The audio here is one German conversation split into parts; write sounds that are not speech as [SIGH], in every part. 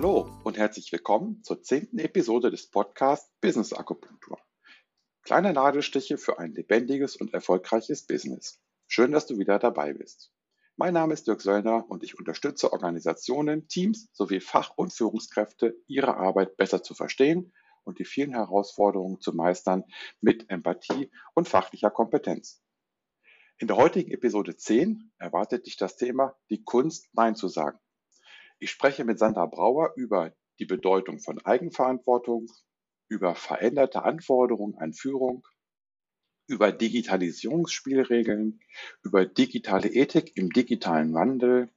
Hallo und herzlich willkommen zur zehnten Episode des Podcasts Business Akupunktur. Kleine Nadelstiche für ein lebendiges und erfolgreiches Business. Schön, dass du wieder dabei bist. Mein Name ist Dirk Söllner und ich unterstütze Organisationen, Teams sowie Fach- und Führungskräfte, ihre Arbeit besser zu verstehen und die vielen Herausforderungen zu meistern mit Empathie und fachlicher Kompetenz. In der heutigen Episode 10 erwartet dich das Thema die Kunst, Nein zu sagen. Ich spreche mit Sandra Brauer über die Bedeutung von Eigenverantwortung, über veränderte Anforderungen an Führung, über Digitalisierungsspielregeln, über digitale Ethik im digitalen Wandel,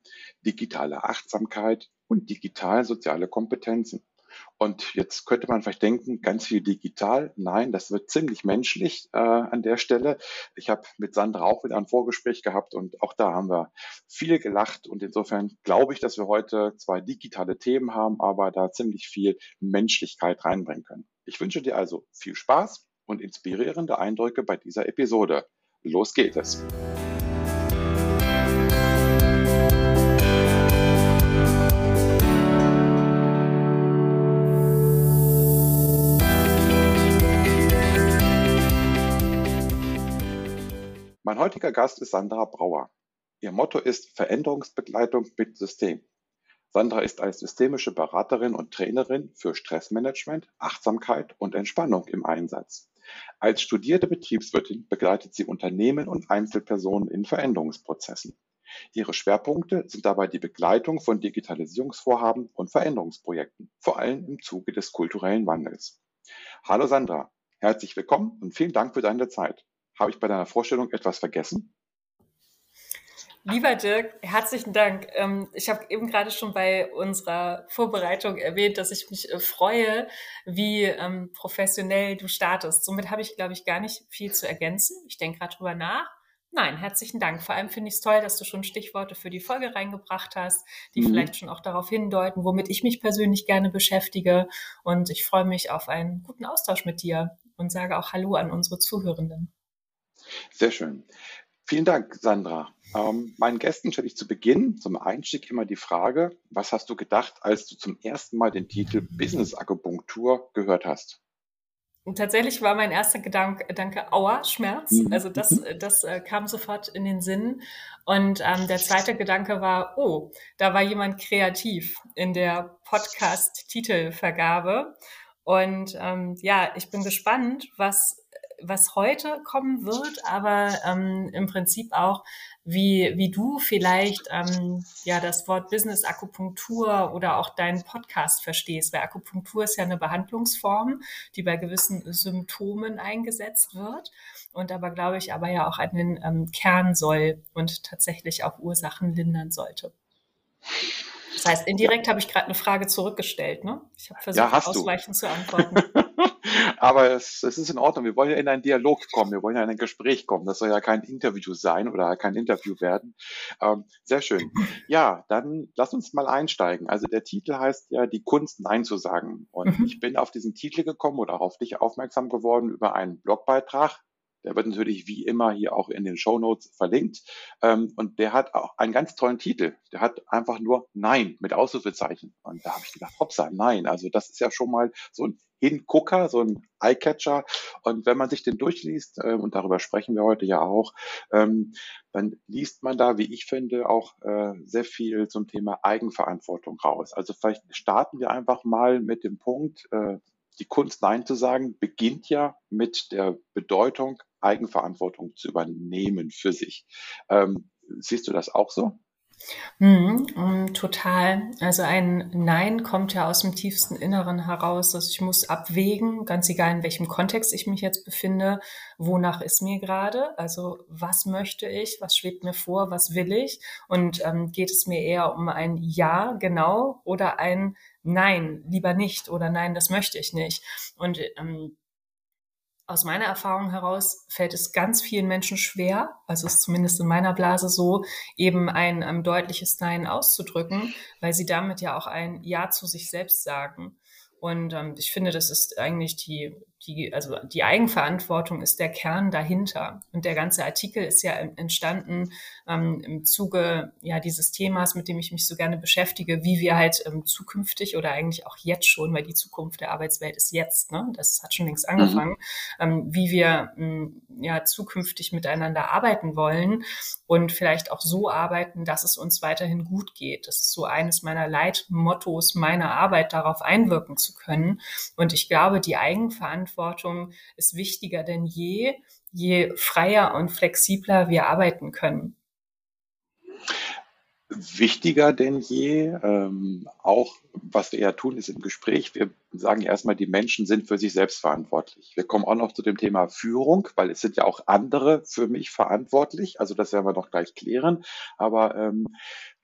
digitale Achtsamkeit und digital-soziale Kompetenzen. Und jetzt könnte man vielleicht denken, ganz viel digital. Nein, das wird ziemlich menschlich äh, an der Stelle. Ich habe mit Sandra auch wieder ein Vorgespräch gehabt und auch da haben wir viel gelacht. Und insofern glaube ich, dass wir heute zwei digitale Themen haben, aber da ziemlich viel Menschlichkeit reinbringen können. Ich wünsche dir also viel Spaß und inspirierende Eindrücke bei dieser Episode. Los geht es! Mein heutiger Gast ist Sandra Brauer. Ihr Motto ist Veränderungsbegleitung mit System. Sandra ist als systemische Beraterin und Trainerin für Stressmanagement, Achtsamkeit und Entspannung im Einsatz. Als studierte Betriebswirtin begleitet sie Unternehmen und Einzelpersonen in Veränderungsprozessen. Ihre Schwerpunkte sind dabei die Begleitung von Digitalisierungsvorhaben und Veränderungsprojekten, vor allem im Zuge des kulturellen Wandels. Hallo Sandra, herzlich willkommen und vielen Dank für deine Zeit. Habe ich bei deiner Vorstellung etwas vergessen? Lieber Dirk, herzlichen Dank. Ähm, ich habe eben gerade schon bei unserer Vorbereitung erwähnt, dass ich mich äh, freue, wie ähm, professionell du startest. Somit habe ich, glaube ich, gar nicht viel zu ergänzen. Ich denke gerade drüber nach. Nein, herzlichen Dank. Vor allem finde ich es toll, dass du schon Stichworte für die Folge reingebracht hast, die mhm. vielleicht schon auch darauf hindeuten, womit ich mich persönlich gerne beschäftige. Und ich freue mich auf einen guten Austausch mit dir und sage auch Hallo an unsere Zuhörenden. Sehr schön. Vielen Dank, Sandra. Ähm, meinen Gästen stelle ich zu Beginn zum Einstieg immer die Frage, was hast du gedacht, als du zum ersten Mal den Titel Business Akupunktur gehört hast? Und tatsächlich war mein erster Gedanke, Gedanke Aua, Schmerz. Mhm. Also das, mhm. das äh, kam sofort in den Sinn. Und ähm, der zweite Gedanke war, oh, da war jemand kreativ in der Podcast-Titelvergabe. Und ähm, ja, ich bin gespannt, was was heute kommen wird, aber ähm, im Prinzip auch, wie, wie du vielleicht ähm, ja das Wort Business Akupunktur oder auch deinen Podcast verstehst. Weil Akupunktur ist ja eine Behandlungsform, die bei gewissen Symptomen eingesetzt wird und aber, glaube ich, aber ja auch einen ähm, Kern soll und tatsächlich auch Ursachen lindern sollte. Das heißt, indirekt habe ich gerade eine Frage zurückgestellt. Ne? Ich habe versucht, ja, ausweichend zu antworten. [LAUGHS] Aber es, es ist in Ordnung. Wir wollen ja in einen Dialog kommen. Wir wollen ja in ein Gespräch kommen. Das soll ja kein Interview sein oder kein Interview werden. Ähm, sehr schön. [CLEARS THROAT] Ja, dann lass uns mal einsteigen. Also der Titel heißt ja die Kunst Nein zu sagen. Und mhm. ich bin auf diesen Titel gekommen oder auf dich aufmerksam geworden über einen Blogbeitrag, der wird natürlich wie immer hier auch in den Show Notes verlinkt. Ähm, und der hat auch einen ganz tollen Titel. Der hat einfach nur Nein mit Ausrufezeichen. Und da habe ich gedacht, hoppsa, nein. Also das ist ja schon mal so ein Hingucker, so ein Eyecatcher. Und wenn man sich den durchliest, äh, und darüber sprechen wir heute ja auch, ähm, dann liest man da, wie ich finde, auch äh, sehr viel zum Thema Eigenverantwortung raus. Also vielleicht starten wir einfach mal mit dem Punkt, äh, die Kunst Nein zu sagen, beginnt ja mit der Bedeutung, Eigenverantwortung zu übernehmen für sich. Ähm, siehst du das auch so? Mhm, total. Also ein Nein kommt ja aus dem tiefsten Inneren heraus, dass ich muss abwägen, ganz egal in welchem Kontext ich mich jetzt befinde, wonach ist mir gerade, also was möchte ich, was schwebt mir vor, was will ich und ähm, geht es mir eher um ein Ja, genau, oder ein Nein, lieber nicht oder Nein, das möchte ich nicht. Und ähm, aus meiner Erfahrung heraus fällt es ganz vielen Menschen schwer, also ist zumindest in meiner Blase so, eben ein, ein deutliches Nein auszudrücken, weil sie damit ja auch ein Ja zu sich selbst sagen. Und ähm, ich finde, das ist eigentlich die, die, also die Eigenverantwortung ist der Kern dahinter. Und der ganze Artikel ist ja entstanden ähm, im Zuge ja dieses Themas, mit dem ich mich so gerne beschäftige, wie wir halt ähm, zukünftig oder eigentlich auch jetzt schon, weil die Zukunft der Arbeitswelt ist jetzt, ne? Das hat schon längst mhm. angefangen, mhm. ähm, wie wir ähm, ja zukünftig miteinander arbeiten wollen und vielleicht auch so arbeiten, dass es uns weiterhin gut geht. Das ist so eines meiner Leitmottos meiner Arbeit, darauf einwirken zu können. Und ich glaube, die Eigenverantwortung ist wichtiger denn je, je freier und flexibler wir arbeiten können wichtiger denn je. Ähm, auch was wir ja tun, ist im Gespräch. Wir sagen erstmal, die Menschen sind für sich selbst verantwortlich. Wir kommen auch noch zu dem Thema Führung, weil es sind ja auch andere für mich verantwortlich. Also das werden wir noch gleich klären. Aber ähm,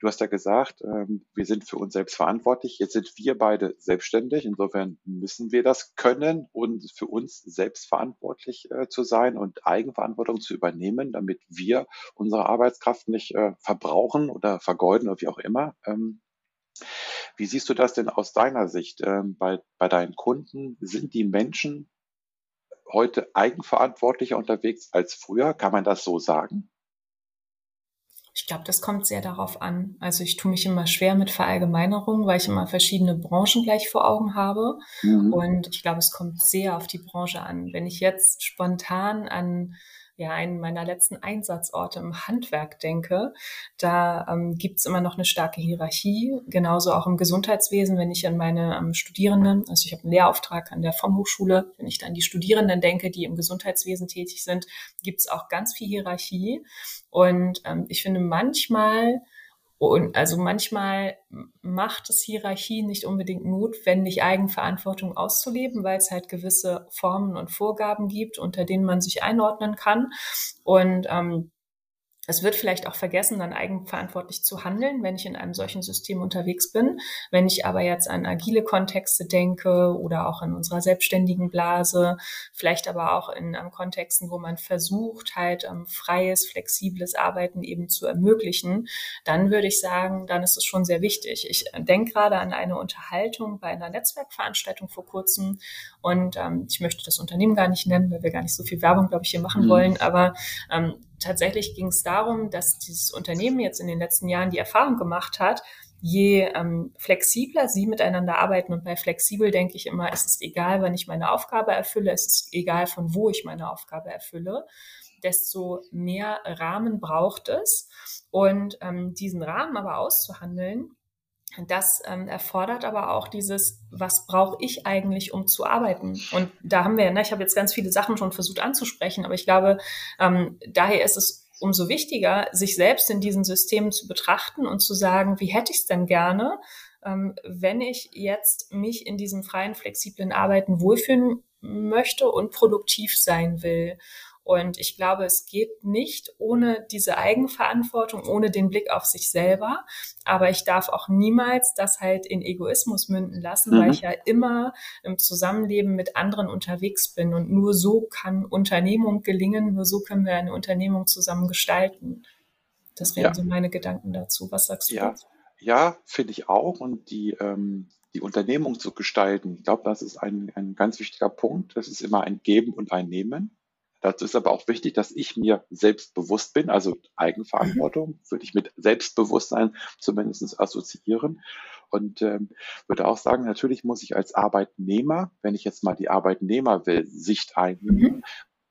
du hast ja gesagt, ähm, wir sind für uns selbst verantwortlich. Jetzt sind wir beide selbstständig. Insofern müssen wir das können und für uns selbst verantwortlich äh, zu sein und Eigenverantwortung zu übernehmen, damit wir unsere Arbeitskraft nicht äh, verbrauchen oder vergeuden oder wie auch immer. Ähm, wie siehst du das denn aus deiner Sicht ähm, bei, bei deinen Kunden? Sind die Menschen heute eigenverantwortlicher unterwegs als früher? Kann man das so sagen? Ich glaube, das kommt sehr darauf an. Also ich tue mich immer schwer mit Verallgemeinerungen, weil ich immer verschiedene Branchen gleich vor Augen habe. Mhm. Und ich glaube, es kommt sehr auf die Branche an. Wenn ich jetzt spontan an ja einen meiner letzten Einsatzorte im Handwerk denke, da ähm, gibt es immer noch eine starke Hierarchie, genauso auch im Gesundheitswesen, wenn ich an meine ähm, Studierenden, also ich habe einen Lehrauftrag an der FOM-Hochschule, wenn ich dann die Studierenden denke, die im Gesundheitswesen tätig sind, gibt es auch ganz viel Hierarchie. Und ähm, ich finde manchmal und also manchmal macht es Hierarchie nicht unbedingt notwendig, Eigenverantwortung auszuleben, weil es halt gewisse Formen und Vorgaben gibt, unter denen man sich einordnen kann. Und ähm, es wird vielleicht auch vergessen, dann eigenverantwortlich zu handeln, wenn ich in einem solchen System unterwegs bin. Wenn ich aber jetzt an agile Kontexte denke oder auch in unserer selbstständigen Blase, vielleicht aber auch in um, Kontexten, wo man versucht, halt um, freies, flexibles Arbeiten eben zu ermöglichen, dann würde ich sagen, dann ist es schon sehr wichtig. Ich denke gerade an eine Unterhaltung bei einer Netzwerkveranstaltung vor kurzem und ähm, ich möchte das Unternehmen gar nicht nennen, weil wir gar nicht so viel Werbung, glaube ich, hier machen mhm. wollen, aber ähm, tatsächlich ging es darum, dass dieses Unternehmen jetzt in den letzten Jahren die Erfahrung gemacht hat, je ähm, flexibler sie miteinander arbeiten und bei flexibel denke ich immer, es ist egal, wann ich meine Aufgabe erfülle, es ist egal, von wo ich meine Aufgabe erfülle, desto mehr Rahmen braucht es. Und ähm, diesen Rahmen aber auszuhandeln, das ähm, erfordert aber auch dieses, was brauche ich eigentlich, um zu arbeiten? Und da haben wir, ne, ich habe jetzt ganz viele Sachen schon versucht anzusprechen, aber ich glaube, ähm, daher ist es umso wichtiger, sich selbst in diesen Systemen zu betrachten und zu sagen, wie hätte ich es denn gerne, ähm, wenn ich jetzt mich in diesem freien, flexiblen Arbeiten wohlfühlen möchte und produktiv sein will. Und ich glaube, es geht nicht ohne diese Eigenverantwortung, ohne den Blick auf sich selber. Aber ich darf auch niemals das halt in Egoismus münden lassen, mhm. weil ich ja immer im Zusammenleben mit anderen unterwegs bin. Und nur so kann Unternehmung gelingen, nur so können wir eine Unternehmung zusammen gestalten. Das wären ja. so meine Gedanken dazu. Was sagst du? Ja, ja finde ich auch. Und die, ähm, die Unternehmung zu gestalten, ich glaube, das ist ein, ein ganz wichtiger Punkt. Das ist immer ein Geben und ein Nehmen. Dazu ist aber auch wichtig, dass ich mir selbst bewusst bin, also Eigenverantwortung mhm. würde ich mit Selbstbewusstsein zumindest assoziieren. Und ähm, würde auch sagen, natürlich muss ich als Arbeitnehmer, wenn ich jetzt mal die Arbeitnehmer-Sicht einnehmen, mhm.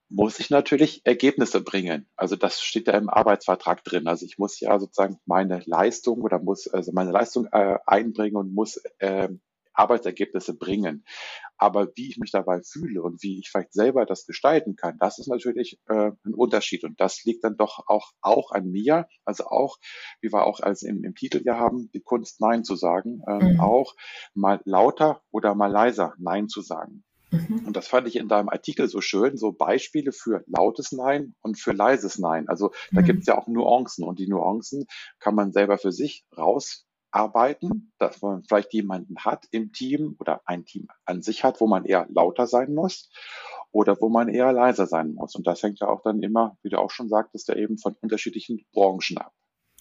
muss ich natürlich Ergebnisse bringen. Also das steht ja im Arbeitsvertrag drin. Also ich muss ja sozusagen meine Leistung oder muss also meine Leistung äh, einbringen und muss äh, Arbeitsergebnisse bringen. Aber wie ich mich dabei fühle und wie ich vielleicht selber das gestalten kann, das ist natürlich äh, ein Unterschied. Und das liegt dann doch auch, auch an mir. Also auch, wie wir auch als im, im Titel ja haben, die Kunst Nein zu sagen, ähm, mhm. auch mal lauter oder mal leiser Nein zu sagen. Mhm. Und das fand ich in deinem Artikel so schön, so Beispiele für lautes Nein und für leises Nein. Also da mhm. gibt es ja auch Nuancen und die Nuancen kann man selber für sich raus arbeiten, dass man vielleicht jemanden hat im Team oder ein Team an sich hat, wo man eher lauter sein muss oder wo man eher leiser sein muss. Und das hängt ja auch dann immer, wie du auch schon sagtest, ja eben von unterschiedlichen Branchen ab.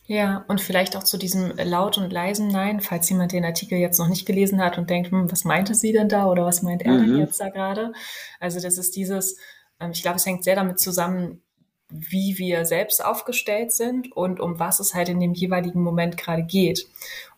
Ja, und vielleicht auch zu diesem laut und leisen Nein, falls jemand den Artikel jetzt noch nicht gelesen hat und denkt, hm, was meinte sie denn da oder was meint er mhm. denn jetzt da gerade? Also das ist dieses, ähm, ich glaube, es hängt sehr damit zusammen, wie wir selbst aufgestellt sind und um was es halt in dem jeweiligen Moment gerade geht.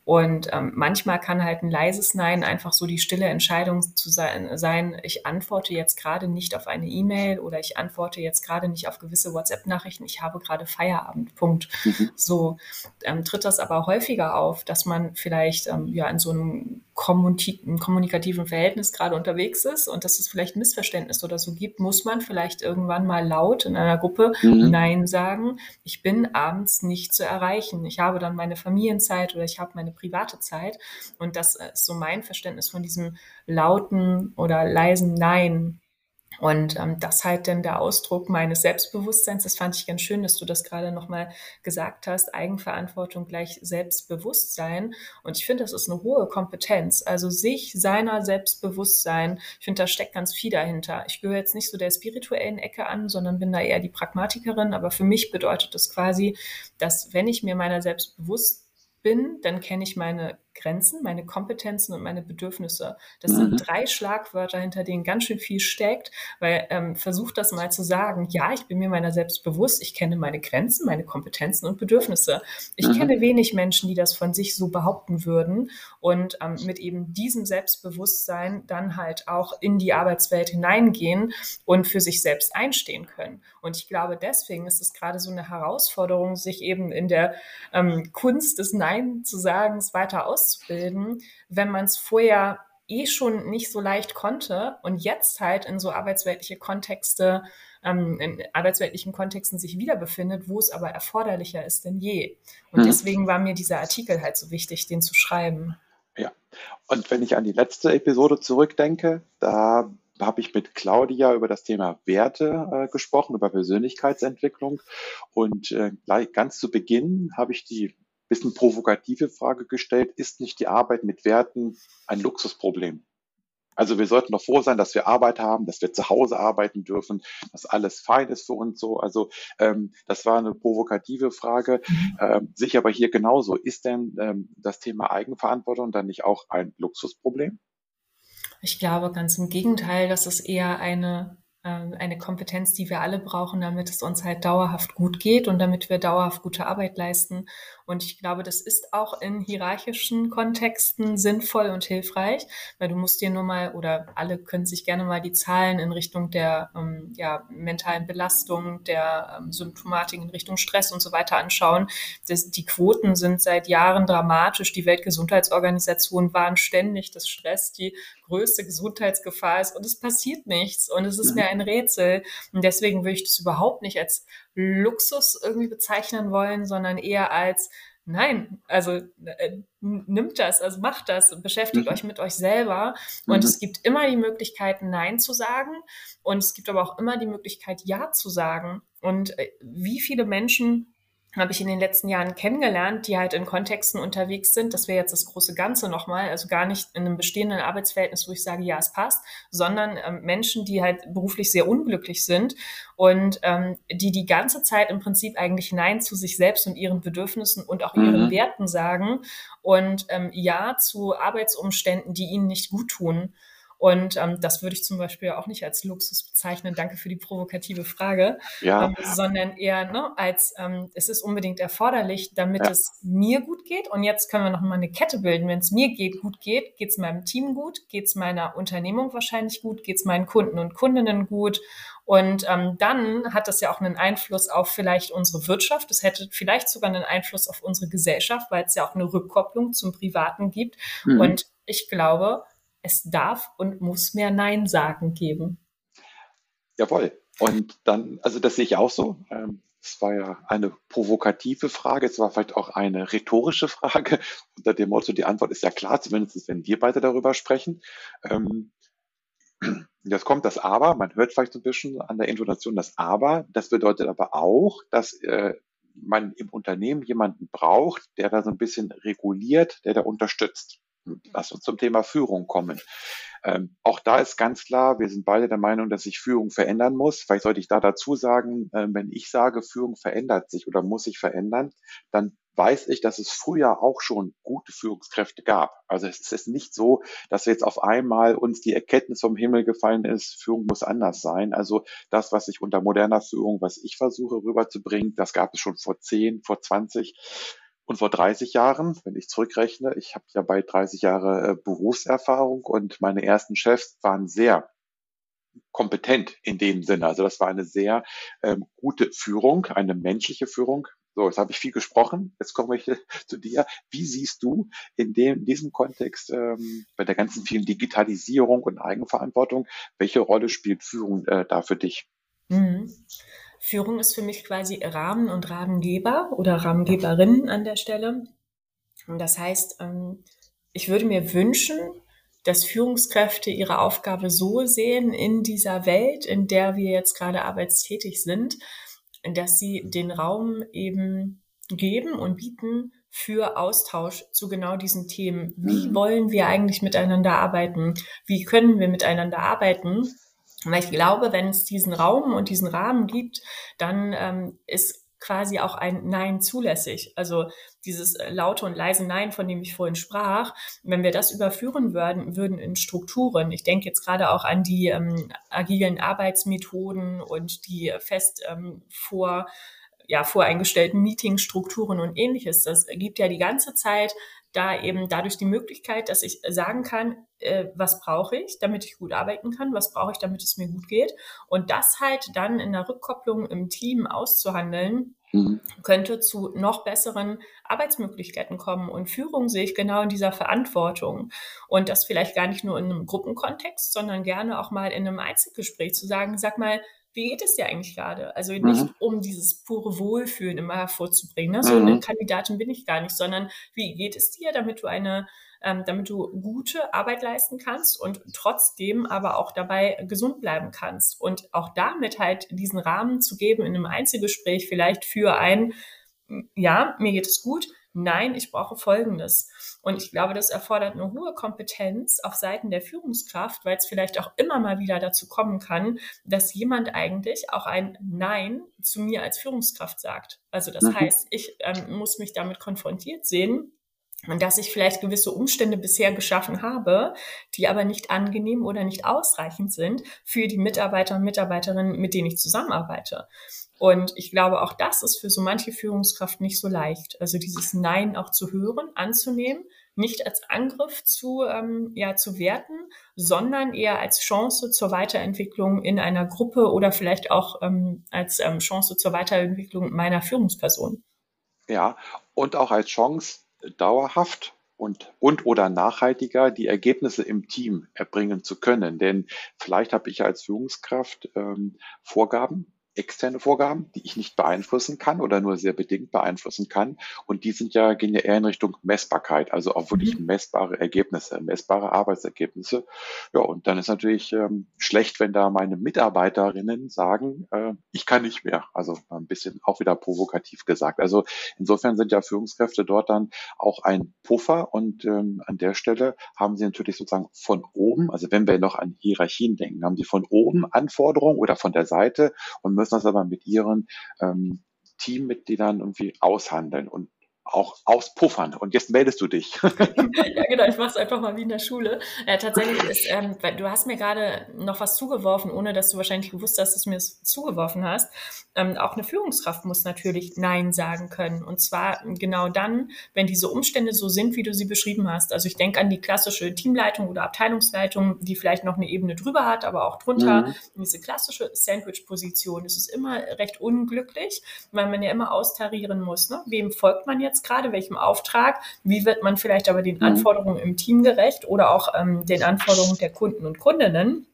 Und ähm, manchmal kann halt ein leises Nein einfach so die stille Entscheidung zu sein, sein ich antworte jetzt gerade nicht auf eine E-Mail oder ich antworte jetzt gerade nicht auf gewisse WhatsApp-Nachrichten, ich habe gerade Feierabend, Punkt. Mhm. So ähm, tritt das aber häufiger auf, dass man vielleicht ähm, ja in so einem kommunikativen Verhältnis gerade unterwegs ist und dass es vielleicht ein Missverständnis oder so gibt, muss man vielleicht irgendwann mal laut in einer Gruppe mhm. Nein sagen. Ich bin abends nicht zu erreichen. Ich habe dann meine Familienzeit oder ich habe meine private Zeit. Und das ist so mein Verständnis von diesem lauten oder leisen Nein. Und ähm, das halt dann der Ausdruck meines Selbstbewusstseins. Das fand ich ganz schön, dass du das gerade nochmal gesagt hast. Eigenverantwortung gleich Selbstbewusstsein. Und ich finde, das ist eine hohe Kompetenz. Also sich seiner Selbstbewusstsein. Ich finde, da steckt ganz viel dahinter. Ich gehöre jetzt nicht so der spirituellen Ecke an, sondern bin da eher die Pragmatikerin. Aber für mich bedeutet das quasi, dass wenn ich mir meiner selbst bewusst bin, dann kenne ich meine Grenzen, meine Kompetenzen und meine Bedürfnisse. Das mhm. sind drei Schlagwörter, hinter denen ganz schön viel steckt, weil ähm, versucht das mal zu sagen, ja, ich bin mir meiner selbst bewusst, ich kenne meine Grenzen, meine Kompetenzen und Bedürfnisse. Ich mhm. kenne wenig Menschen, die das von sich so behaupten würden und ähm, mit eben diesem Selbstbewusstsein dann halt auch in die Arbeitswelt hineingehen und für sich selbst einstehen können. Und ich glaube, deswegen ist es gerade so eine Herausforderung, sich eben in der ähm, Kunst des Nein zu sagen, weiter aus auszubilden, wenn man es vorher eh schon nicht so leicht konnte und jetzt halt in so arbeitsweltliche Kontexte, ähm, in arbeitsweltlichen Kontexten sich wiederbefindet, wo es aber erforderlicher ist denn je. Und mhm. deswegen war mir dieser Artikel halt so wichtig, den zu schreiben. Ja, und wenn ich an die letzte Episode zurückdenke, da habe ich mit Claudia über das Thema Werte äh, gesprochen, über Persönlichkeitsentwicklung. Und äh, gleich, ganz zu Beginn habe ich die bisschen provokative Frage gestellt, ist nicht die Arbeit mit Werten ein Luxusproblem? Also wir sollten doch froh sein, dass wir Arbeit haben, dass wir zu Hause arbeiten dürfen, dass alles fein ist für uns so. Also ähm, das war eine provokative Frage. Mhm. Ähm, sich aber hier genauso. Ist denn ähm, das Thema Eigenverantwortung dann nicht auch ein Luxusproblem? Ich glaube ganz im Gegenteil, dass es eher eine eine Kompetenz, die wir alle brauchen, damit es uns halt dauerhaft gut geht und damit wir dauerhaft gute Arbeit leisten. Und ich glaube, das ist auch in hierarchischen Kontexten sinnvoll und hilfreich, weil du musst dir nur mal oder alle können sich gerne mal die Zahlen in Richtung der ähm, ja, mentalen Belastung, der ähm, Symptomatik in Richtung Stress und so weiter anschauen. Das, die Quoten sind seit Jahren dramatisch. Die Weltgesundheitsorganisation warnt ständig, dass Stress die größte Gesundheitsgefahr ist und es passiert nichts und es ist mir ein Rätsel. Und deswegen würde ich das überhaupt nicht als Luxus irgendwie bezeichnen wollen, sondern eher als Nein, also äh, nimmt das, also macht das, beschäftigt mhm. euch mit euch selber. Und mhm. es gibt immer die Möglichkeit, Nein zu sagen. Und es gibt aber auch immer die Möglichkeit, Ja zu sagen. Und äh, wie viele Menschen habe ich in den letzten Jahren kennengelernt, die halt in Kontexten unterwegs sind. Das wäre jetzt das große Ganze nochmal, also gar nicht in einem bestehenden Arbeitsverhältnis, wo ich sage, ja, es passt, sondern ähm, Menschen, die halt beruflich sehr unglücklich sind und ähm, die die ganze Zeit im Prinzip eigentlich Nein zu sich selbst und ihren Bedürfnissen und auch ihren mhm. Werten sagen und ähm, Ja zu Arbeitsumständen, die ihnen nicht gut tun. Und ähm, das würde ich zum Beispiel auch nicht als Luxus bezeichnen. Danke für die provokative Frage. Ja. Ähm, sondern eher ne, als ähm, es ist unbedingt erforderlich, damit ja. es mir gut geht. Und jetzt können wir noch mal eine Kette bilden. Wenn es mir geht, gut geht, geht es meinem Team gut, geht es meiner Unternehmung wahrscheinlich gut, geht es meinen Kunden und Kundinnen gut. Und ähm, dann hat das ja auch einen Einfluss auf vielleicht unsere Wirtschaft. Es hätte vielleicht sogar einen Einfluss auf unsere Gesellschaft, weil es ja auch eine Rückkopplung zum Privaten gibt. Mhm. Und ich glaube, es darf und muss mehr Nein sagen geben. Jawohl. Und dann, also das sehe ich auch so. Ähm, es war ja eine provokative Frage, es war vielleicht auch eine rhetorische Frage. [LAUGHS] Unter dem Motto, die Antwort ist ja klar, zumindest wenn wir beide darüber sprechen. Ähm, [CLEARS THROAT] jetzt kommt das Aber, man hört vielleicht so ein bisschen an der Intonation das Aber. Das bedeutet aber auch, dass äh, man im Unternehmen jemanden braucht, der da so ein bisschen reguliert, der da unterstützt. Lass uns zum Thema Führung kommen. Ähm, auch da ist ganz klar, wir sind beide der Meinung, dass sich Führung verändern muss. Vielleicht sollte ich da dazu sagen, äh, wenn ich sage, Führung verändert sich oder muss sich verändern, dann weiß ich, dass es früher auch schon gute Führungskräfte gab. Also es ist nicht so, dass jetzt auf einmal uns die Erkenntnis vom Himmel gefallen ist, Führung muss anders sein. Also das, was ich unter moderner Führung, was ich versuche rüberzubringen, das gab es schon vor 10, vor 20 und vor 30 Jahren, wenn ich zurückrechne. Ich habe ja bald 30 Jahre äh, Berufserfahrung und meine ersten Chefs waren sehr kompetent in dem Sinne. Also das war eine sehr ähm, gute Führung, eine menschliche Führung. So, jetzt habe ich viel gesprochen. Jetzt komme ich zu dir. Wie siehst du in, dem, in diesem Kontext ähm, bei der ganzen vielen Digitalisierung und Eigenverantwortung, welche Rolle spielt Führung äh, da für dich? Mhm. Führung ist für mich quasi Rahmen und Rahmengeber oder Rahmengeberinnen an der Stelle. Und das heißt, ähm, ich würde mir wünschen, dass Führungskräfte ihre Aufgabe so sehen in dieser Welt, in der wir jetzt gerade arbeitstätig sind, dass sie den Raum eben geben und bieten für Austausch zu genau diesen Themen. Wie mhm. wollen wir eigentlich miteinander arbeiten? Wie können wir miteinander arbeiten? Weil ich glaube, wenn es diesen Raum und diesen Rahmen gibt, dann ähm, ist quasi auch ein Nein zulässig. Also dieses äh, laute und leise Nein, von dem ich vorhin sprach, wenn wir das überführen würden, würden in Strukturen. Ich denke jetzt gerade auch an die ähm, agilen Arbeitsmethoden und die fest ähm, vor ja, voreingestellten Meetingstrukturen und ähnliches. Das gibt ja die ganze Zeit da eben dadurch die Möglichkeit, dass ich sagen kann, äh, was brauche ich, damit ich gut arbeiten kann, was brauche ich, damit es mir gut geht. Und das halt dann in der Rückkopplung im Team auszuhandeln, mhm. könnte zu noch besseren Arbeitsmöglichkeiten kommen. Und Führung sehe ich genau in dieser Verantwortung. Und das vielleicht gar nicht nur in einem Gruppenkontext, sondern gerne auch mal in einem Einzelgespräch zu sagen, sag mal, wie geht es dir eigentlich gerade? Also nicht mhm. um dieses pure Wohlfühlen immer hervorzubringen. Ne? So mhm. eine Kandidatin bin ich gar nicht, sondern wie geht es dir, damit du eine, ähm, damit du gute Arbeit leisten kannst und trotzdem aber auch dabei gesund bleiben kannst. Und auch damit halt diesen Rahmen zu geben in einem Einzelgespräch vielleicht für ein, ja, mir geht es gut, nein, ich brauche Folgendes. Und ich glaube, das erfordert eine hohe Kompetenz auf Seiten der Führungskraft, weil es vielleicht auch immer mal wieder dazu kommen kann, dass jemand eigentlich auch ein Nein zu mir als Führungskraft sagt. Also das mhm. heißt, ich ähm, muss mich damit konfrontiert sehen, und dass ich vielleicht gewisse Umstände bisher geschaffen habe, die aber nicht angenehm oder nicht ausreichend sind für die Mitarbeiter und Mitarbeiterinnen, mit denen ich zusammenarbeite. Und ich glaube, auch das ist für so manche Führungskraft nicht so leicht. Also dieses Nein auch zu hören, anzunehmen, nicht als Angriff zu, ähm, ja, zu werten, sondern eher als Chance zur Weiterentwicklung in einer Gruppe oder vielleicht auch ähm, als ähm, Chance zur Weiterentwicklung meiner Führungsperson. Ja, und auch als Chance dauerhaft und, und oder nachhaltiger die Ergebnisse im Team erbringen zu können. Denn vielleicht habe ich als Führungskraft ähm, Vorgaben, externe Vorgaben, die ich nicht beeinflussen kann oder nur sehr bedingt beeinflussen kann. Und die sind ja, gehen ja eher in Richtung Messbarkeit, also auch wirklich mhm. messbare Ergebnisse, messbare Arbeitsergebnisse. Ja, und dann ist natürlich ähm, schlecht, wenn da meine Mitarbeiterinnen sagen, äh, ich kann nicht mehr. Also ein bisschen auch wieder provokativ gesagt. Also insofern sind ja Führungskräfte dort dann auch ein Puffer und ähm, an der Stelle haben sie natürlich sozusagen von oben, also wenn wir noch an Hierarchien denken, haben sie von oben Anforderungen oder von der Seite und müssen müssen das aber mit ihren ähm, Teammitgliedern irgendwie aushandeln. Und auch auspuffern. Und jetzt meldest du dich. [LAUGHS] ja, genau, ich mache es einfach mal wie in der Schule. Äh, tatsächlich ist, ähm, du hast mir gerade noch was zugeworfen, ohne dass du wahrscheinlich gewusst hast, dass du mir es zugeworfen hast. Ähm, auch eine Führungskraft muss natürlich Nein sagen können. Und zwar genau dann, wenn diese Umstände so sind, wie du sie beschrieben hast. Also ich denke an die klassische Teamleitung oder Abteilungsleitung, die vielleicht noch eine Ebene drüber hat, aber auch drunter. Mhm. Diese klassische Sandwich-Position. Das ist immer recht unglücklich, weil man ja immer austarieren muss. Ne? Wem folgt man jetzt? Jetzt gerade, welchem Auftrag, wie wird man vielleicht aber den mhm. Anforderungen im Team gerecht oder auch ähm, den Anforderungen der Kunden und Kundinnen.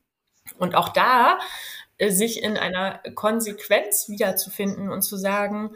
Und auch da äh, sich in einer Konsequenz wiederzufinden und zu sagen,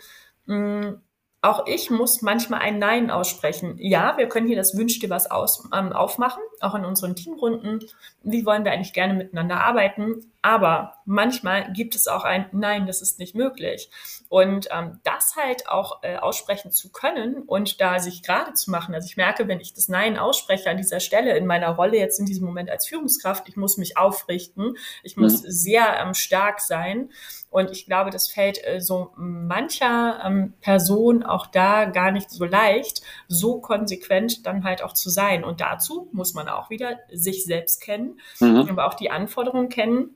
mh, hm, auch ich muss manchmal ein Nein aussprechen. Ja, wir können hier das Wünsch dir was aus, ähm, aufmachen, auch in unseren Teamrunden, wie wollen wir eigentlich gerne miteinander arbeiten. Aber manchmal gibt es auch ein Nein, das ist nicht möglich. Und ähm, das halt auch äh, aussprechen zu können und da sich gerade zu machen. Also ich merke, wenn ich das Nein ausspreche an dieser Stelle in meiner Rolle jetzt in diesem Moment als Führungskraft, ich muss mich aufrichten, ich muss mhm. sehr ähm, stark sein. Und ich glaube, das fällt äh, so mancher ähm, Person auch da gar nicht so leicht, so konsequent dann halt auch zu sein. Und dazu muss man auch wieder sich selbst kennen, mhm. aber auch die Anforderungen kennen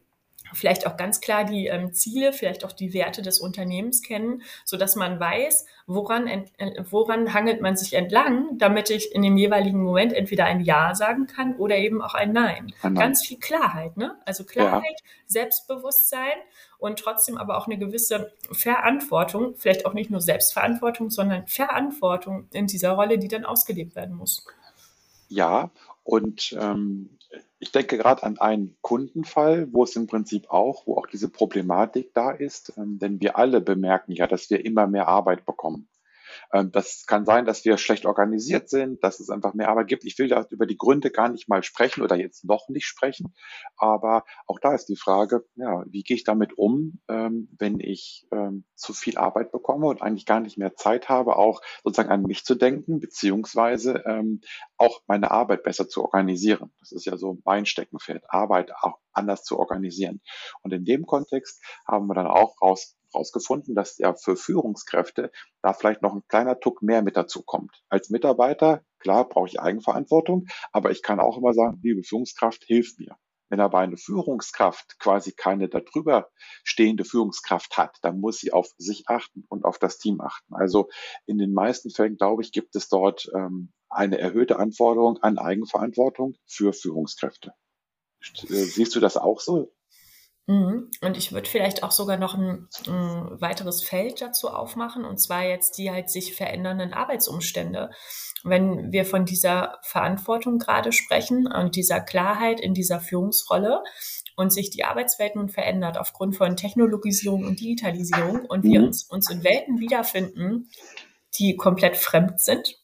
vielleicht auch ganz klar die ähm, Ziele, vielleicht auch die Werte des Unternehmens kennen, so dass man weiß, woran, ent, äh, woran hangelt man sich entlang, damit ich in dem jeweiligen Moment entweder ein Ja sagen kann oder eben auch ein Nein. Nein. Ganz viel Klarheit, ne? Also Klarheit, ja. Selbstbewusstsein und trotzdem aber auch eine gewisse Verantwortung, vielleicht auch nicht nur Selbstverantwortung, sondern Verantwortung in dieser Rolle, die dann ausgelebt werden muss. Ja, und ähm, ich denke gerade an einen Kundenfall, wo es im Prinzip auch, wo auch diese Problematik da ist, ähm, denn wir alle bemerken ja, dass wir immer mehr Arbeit bekommen. Ähm, das kann sein, dass wir schlecht organisiert sind, dass es einfach mehr Arbeit gibt. Ich will da über die Gründe gar nicht mal sprechen oder jetzt noch nicht sprechen. Aber auch da ist die Frage, ja, wie gehe ich damit um, ähm, wenn ich ähm, zu viel Arbeit bekomme und eigentlich gar nicht mehr Zeit habe, auch sozusagen an mich zu denken, beziehungsweise auch meine Arbeit besser zu organisieren. Das ist ja so mein Steckenpferd, Arbeit auch anders zu organisieren. Und in dem Kontext haben wir dann auch raus rausgefunden, dass ja für Führungskräfte da vielleicht noch ein kleiner Tuck mehr mit dazu kommt. Als Mitarbeiter, klar, brauche ich Eigenverantwortung, aber ich kann auch immer sagen, liebe Führungskraft, hilf mir. Wenn aber eine Führungskraft quasi keine darüber stehende Führungskraft hat, dann muss sie auf sich achten und auf das Team achten. Also in den meisten Fällen, glaube ich, gibt es dort ähm, eine erhöhte Anforderung an Eigenverantwortung für Führungskräfte. Äh, siehst du das auch so? Mhm. Und ich würde vielleicht auch sogar noch ein, ein, weiteres Feld dazu aufmachen, und zwar jetzt die halt sich verändernden Arbeitsumstände. Wenn wir von dieser Verantwortung gerade sprechen und dieser Klarheit in dieser Führungsrolle und sich die Arbeitswelt nun verändert aufgrund von Technologisierung und Digitalisierung und wir mhm. uns, uns in Welten wiederfinden, die komplett fremd sind,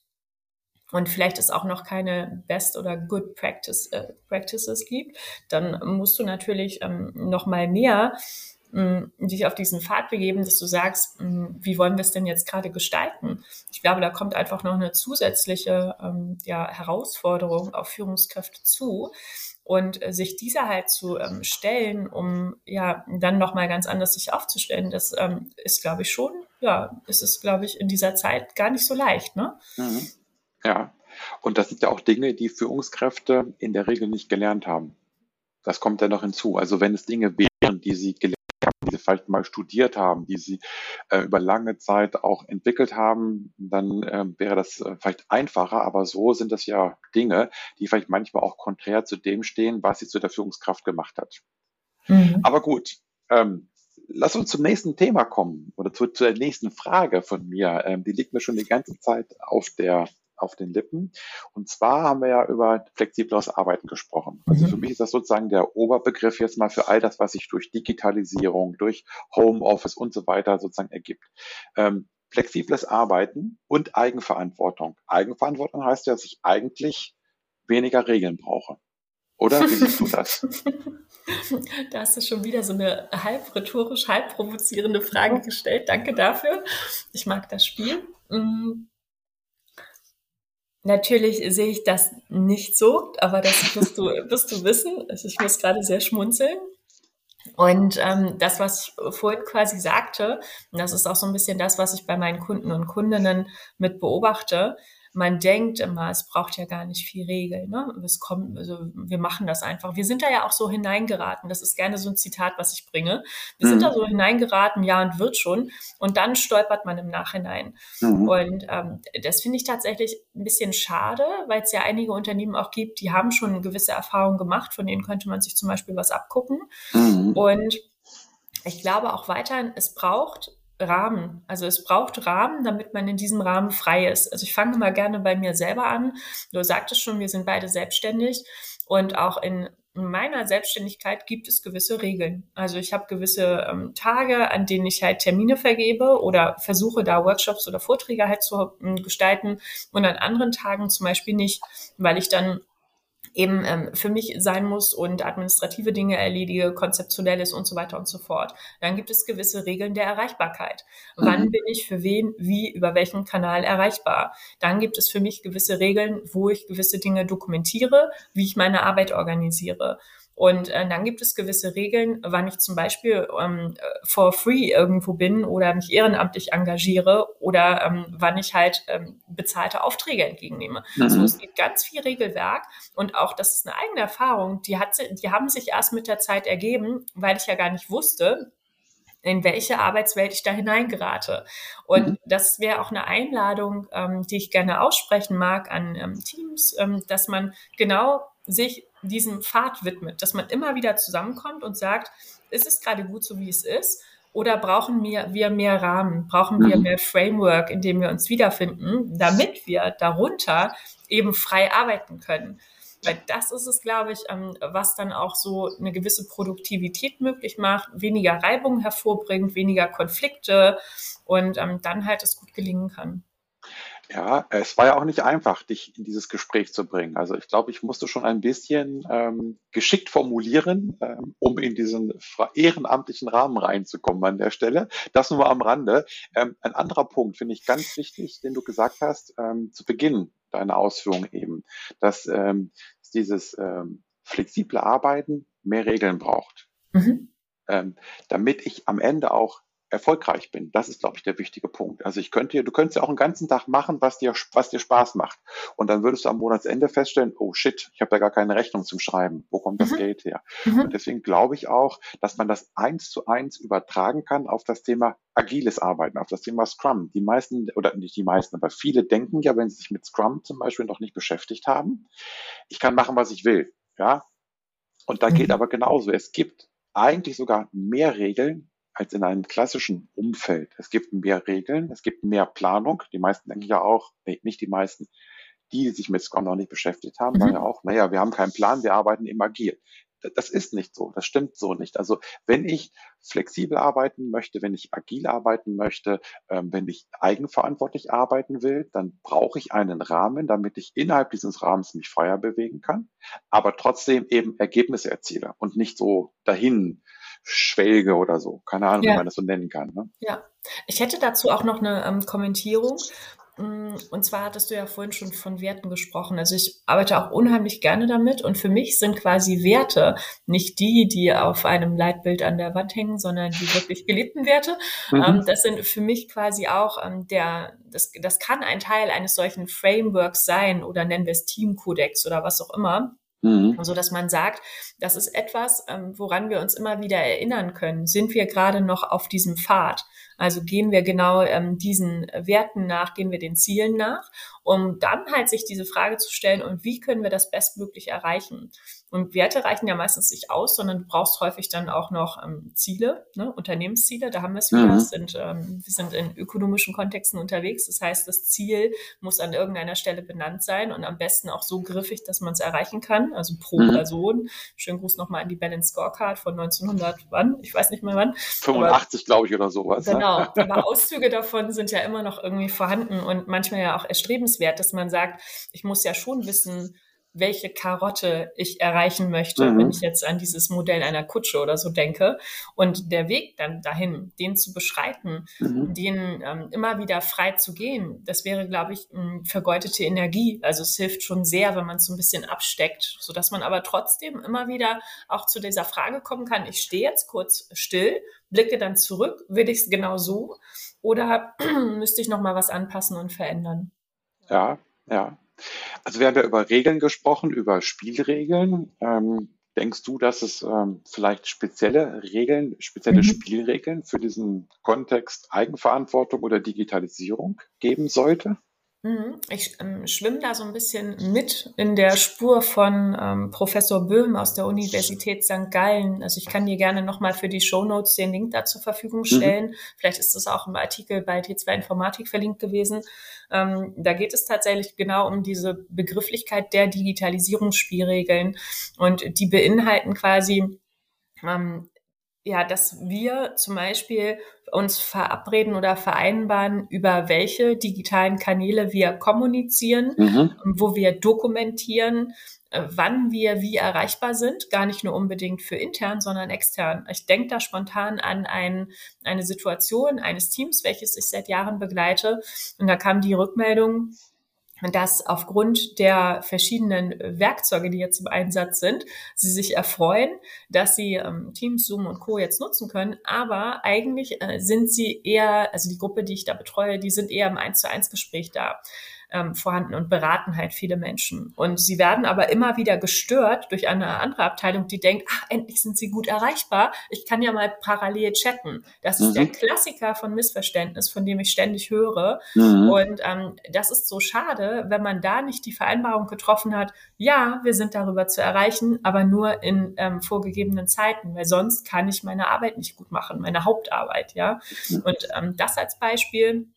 und vielleicht es auch noch keine Best oder Good Practice, äh, Practices gibt, dann musst du natürlich ähm, noch mal näher ähm, dich auf diesen Pfad begeben, dass du sagst, ähm, wie wollen wir es denn jetzt gerade gestalten? Ich glaube, da kommt einfach noch eine zusätzliche ähm, ja, Herausforderung auf Führungskräfte zu. Und äh, sich dieser halt zu ähm, stellen, um ja dann nochmal ganz anders sich aufzustellen, das ähm, ist, glaube ich, schon, ja, ist es, glaube ich, in dieser Zeit gar nicht so leicht, ne? Mhm. Ja, und das sind ja auch Dinge, die Führungskräfte in der Regel nicht gelernt haben. Das kommt ja noch hinzu. Also wenn es Dinge wären, die sie gelernt haben, die sie vielleicht mal studiert haben, die sie äh, über lange Zeit auch entwickelt haben, dann äh, wäre das äh, vielleicht einfacher. Aber so sind das ja Dinge, die vielleicht manchmal auch konträr zu dem stehen, was sie zu der Führungskraft gemacht hat. Mhm. Aber gut, ähm, lass uns zum nächsten Thema kommen oder zu, zu der nächsten Frage von mir. Ähm, die liegt mir schon die ganze Zeit auf der auf den Lippen. Und zwar haben wir ja über flexibleres Arbeiten gesprochen. Also mhm. für mich ist das sozusagen der Oberbegriff jetzt mal für all das, was sich durch Digitalisierung, durch Homeoffice und so weiter sozusagen ergibt. Ähm, flexibles Arbeiten und Eigenverantwortung. Eigenverantwortung heißt ja, dass ich eigentlich weniger Regeln brauche. Oder wie siehst du das? [LAUGHS] da hast du schon wieder so eine halb rhetorisch, halb provozierende Frage gestellt. Danke dafür. Ich mag das Spiel. Natürlich sehe ich das nicht so, aber das wirst du, [LAUGHS] wirst du wissen. Also ich muss gerade sehr schmunzeln. Und ähm, das, was ich vorhin quasi sagte, und das ist auch so ein bisschen das, was ich bei meinen Kunden und Kundinnen mit beobachte, man denkt immer, es braucht ja gar nicht viel Regeln. Ne? Es kommt, also wir machen das einfach. Wir sind da ja auch so hineingeraten. Das ist gerne so ein Zitat, was ich bringe. Wir mhm. sind da so hineingeraten, ja und wird schon. Und dann stolpert man im Nachhinein. Mhm. Und ähm, das finde ich tatsächlich ein bisschen schade, weil es ja einige Unternehmen auch gibt, die haben schon gewisse Erfahrungen gemacht, von denen könnte man sich zum Beispiel was abgucken. Mhm. Und ich glaube auch weiterhin, es braucht Rahmen. Also es braucht Rahmen, damit man in diesem Rahmen frei ist. Also ich fange mal gerne bei mir selber an. Du sagtest schon, wir sind beide selbstständig und auch in meiner Selbstständigkeit gibt es gewisse Regeln. Also ich habe gewisse ähm, Tage, an denen ich halt Termine vergebe oder versuche da Workshops oder Vorträge halt zu ähm, gestalten und an anderen Tagen zum Beispiel nicht, weil ich dann eben ähm, für mich sein muss und administrative Dinge erledige, konzeptionelles und so weiter und so fort. Dann gibt es gewisse Regeln der Erreichbarkeit. Mhm. Wann bin ich für wen, wie, über welchen Kanal erreichbar? Dann gibt es für mich gewisse Regeln, wo ich gewisse Dinge dokumentiere, wie ich meine Arbeit organisiere. Und äh, dann gibt es gewisse Regeln, wann ich zum Beispiel ähm, for free irgendwo bin oder mich ehrenamtlich engagiere oder ähm, wann ich halt ähm, bezahlte Aufträge entgegennehme. Mhm. So, es gibt ganz viel Regelwerk und auch das ist eine eigene Erfahrung. Die hat, die haben sich erst mit der Zeit ergeben, weil ich ja gar nicht wusste, in welche Arbeitswelt ich da hineingerate. Und mhm. das wäre auch eine Einladung, ähm, die ich gerne aussprechen mag an ähm, Teams, ähm, dass man genau sich diesem Pfad widmet, dass man immer wieder zusammenkommt und sagt, ist es gerade gut so, wie es ist? Oder brauchen wir, wir mehr Rahmen, brauchen wir mhm. mehr Framework, in dem wir uns wiederfinden, damit wir darunter eben frei arbeiten können? Weil das ist es, glaube ich, ähm, was dann auch so eine gewisse Produktivität möglich macht, weniger Reibung hervorbringt, weniger Konflikte und ähm, dann halt es gut gelingen kann. Ja, es war ja auch nicht einfach, dich in dieses Gespräch zu bringen. Also ich glaube, ich musste schon ein bisschen ähm, geschickt formulieren, ähm, um in diesen ehrenamtlichen Rahmen reinzukommen an der Stelle. Das nur am Rande. Ähm, ein anderer Punkt finde ich ganz wichtig, den du gesagt hast, ähm, zu Beginn deiner Ausführung eben, dass ähm, dieses ähm, flexible Arbeiten mehr Regeln braucht. Mhm. Ähm, damit ich am Ende auch erfolgreich bin. Das ist, glaube ich, der wichtige Punkt. Also ich könnte, du könntest ja auch einen ganzen Tag machen, was dir, was dir Spaß macht. Und dann würdest du am Monatsende feststellen, oh shit, ich habe da gar keine Rechnung zum Schreiben. Wo kommt das mhm. Geld her? Mhm. Und deswegen glaube ich auch, dass man das eins zu eins übertragen kann auf das Thema agiles Arbeiten, auf das Thema Scrum. Die meisten, oder nicht die meisten, aber viele denken ja, wenn sie sich mit Scrum zum Beispiel noch nicht beschäftigt haben, ich kann machen, was ich will. Ja. Und da mhm. geht aber genauso. Es gibt eigentlich sogar mehr Regeln, als in einem klassischen Umfeld. Es gibt mehr Regeln, es gibt mehr Planung. Die meisten denken ja auch, nee, nicht die meisten, die, sich mit Scrum noch nicht beschäftigt haben, mhm. sagen ja auch, naja, wir haben keinen Plan, wir arbeiten im Agil. Das ist nicht so, das stimmt so nicht. Also wenn ich flexibel arbeiten möchte, wenn ich agil arbeiten möchte, ähm, wenn ich eigenverantwortlich arbeiten will, dann brauche ich einen Rahmen, damit ich innerhalb dieses Rahmens mich freier bewegen kann, aber trotzdem eben Ergebnisse erziele und nicht so dahin Schwelge oder so. Keine Ahnung, ja. wie man das so nennen kann. Ne? Ja, ich hätte dazu auch noch eine ähm, Kommentierung. Mm, und zwar hattest du ja vorhin schon von Werten gesprochen. Also ich arbeite auch unheimlich gerne damit und für mich sind quasi Werte nicht die, die auf einem Leitbild an der Wand hängen, sondern die wirklich gelebten Werte. Mhm. Ähm, das sind für mich quasi auch ähm, der, das, das kann ein Teil eines solchen Frameworks sein oder nennen wir es Teamkodex oder was auch immer. Mhm. So also, dass man sagt, das ist etwas, ähm, woran wir uns immer wieder erinnern können. Sind wir gerade noch auf diesem Pfad? Also gehen wir genau ähm, diesen Werten nach, gehen wir den Zielen nach, um dann halt sich diese Frage zu stellen, und wie können wir das bestmöglich erreichen? Und Werte reichen ja meistens nicht aus, sondern du brauchst häufig dann auch noch ähm, Ziele, ne? Unternehmensziele. Da haben wir es wieder. Mhm. Sind, ähm, wir sind in ökonomischen Kontexten unterwegs. Das heißt, das Ziel muss an irgendeiner Stelle benannt sein und am besten auch so griffig, dass man es erreichen kann. Also pro mhm. Person. Schönen Gruß nochmal an die Balance Scorecard von 1900, wann? Ich weiß nicht mehr wann. 85, glaube ich, oder sowas. Ne? Genau. Ne? [LAUGHS] Aber Auszüge davon sind ja immer noch irgendwie vorhanden und manchmal ja auch erstrebenswert, dass man sagt, ich muss ja schon wissen, welche Karotte ich erreichen möchte, mhm. wenn ich jetzt an dieses Modell einer Kutsche oder so denke. Und der Weg dann dahin, den zu beschreiten, mhm. den ähm, immer wieder frei zu gehen, das wäre, glaube ich, vergeudete Energie. Also es hilft schon sehr, wenn man es so ein bisschen absteckt, sodass man aber trotzdem immer wieder auch zu dieser Frage kommen kann, ich stehe jetzt kurz still, blicke dann zurück, will ich es genau so oder [CLEARS THROAT] müsste ich noch mal was anpassen und verändern? Ja, ja. Also wir haben ja über Regeln gesprochen, über Spielregeln. Ähm, denkst du, dass es ähm, vielleicht spezielle Regeln, spezielle mhm. Spielregeln für diesen Kontext Eigenverantwortung oder Digitalisierung geben sollte? Mhm. Ich ähm, schwimme da so ein bisschen mit in der Spur von ähm, Professor Böhm aus der Universität St. Gallen. Also ich kann dir gerne nochmal für die Show Notes den Link da zur Verfügung mhm. stellen. Mhm. Vielleicht ist das auch im Artikel bei T2 Informatik verlinkt gewesen. Ähm, da geht es tatsächlich genau um diese Begrifflichkeit der Digitalisierungsspielregeln und die beinhalten quasi ähm, ja, dass wir zum Beispiel uns verabreden oder vereinbaren, über welche digitalen Kanäle wir kommunizieren, mhm. wo wir dokumentieren, äh, wann wir wie erreichbar sind, gar nicht nur unbedingt für intern, sondern extern. Ich denke da spontan an ein, eine Situation eines Teams, welches ich seit Jahren begleite. Und da kam die Rückmeldung, dass aufgrund der verschiedenen Werkzeuge, die jetzt im Einsatz sind, sie sich erfreuen, dass sie ähm, Teams, Zoom und Co. jetzt nutzen können. Aber eigentlich äh, sind sie eher, also die Gruppe, die ich da betreue, die sind eher im 1 zu 1 Gespräch da ähm, vorhanden und beraten halt viele Menschen. Und sie werden aber immer wieder gestört durch eine andere Abteilung, die denkt, ach, endlich sind sie gut erreichbar. Ich kann ja mal parallel chatten. Das ist mhm. der Klassiker von Missverständnis, von dem ich ständig höre. Mhm. Und ähm, das ist so schade, wenn man da nicht die Vereinbarung getroffen hat, ja, wir sind darüber zu erreichen, aber nur in ähm, vorgegebenen Zeiten, weil sonst kann ich meine Arbeit nicht gut machen, meine Hauptarbeit, ja. Und ähm, das als Beispiel.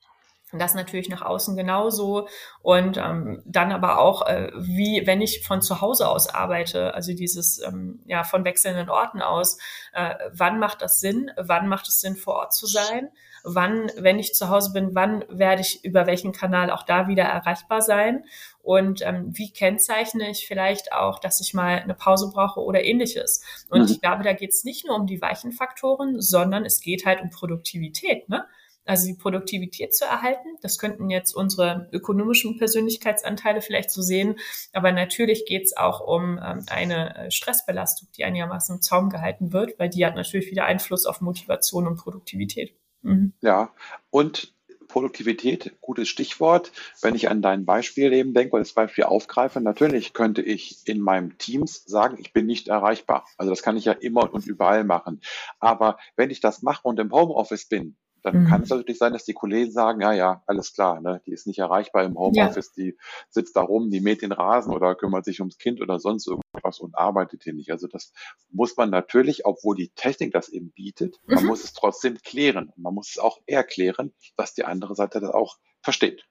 Und das natürlich nach außen genauso. Und ähm, dann aber auch, äh, wie wenn ich von zu Hause aus arbeite, also dieses ähm, ja von wechselnden Orten aus, äh, wann macht das Sinn? Wann macht es Sinn, vor Ort zu sein? Wann, wenn ich zu Hause bin, wann werde ich über welchen Kanal auch da wieder erreichbar sein? Und ähm, wie kennzeichne ich vielleicht auch, dass ich mal eine Pause brauche oder ähnliches? Und mhm. ich glaube, da geht es nicht nur um die weichen Faktoren, sondern es geht halt um Produktivität. Ne? Also die Produktivität zu erhalten. Das könnten jetzt unsere ökonomischen Persönlichkeitsanteile vielleicht so sehen, aber natürlich geht es auch um ähm, eine äh, Stressbelastung, die einigermaßen im Zaum gehalten wird, weil die hat natürlich wieder Einfluss auf Motivation und Produktivität. Mhm. Ja, und Produktivität, gutes Stichwort. Wenn ich an dein Beispiel eben denke oder das Beispiel aufgreife, natürlich könnte ich in meinem Teams sagen, ich bin nicht erreichbar. Also das kann ich ja immer und überall machen. Aber wenn ich das mache und im Homeoffice bin, dann mhm. kann es natürlich sein, dass die Kollegen sagen, ja, ja, alles klar, ne, die ist nicht erreichbar im Homeoffice, ja. die sitzt da rum, die mäht den Rasen oder kümmert sich ums Kind oder sonst irgendwas und arbeitet hier nicht. Also das muss man natürlich, obwohl die Technik das eben bietet, mhm. man muss es trotzdem klären. Man muss es auch erklären, dass die andere Seite das auch versteht.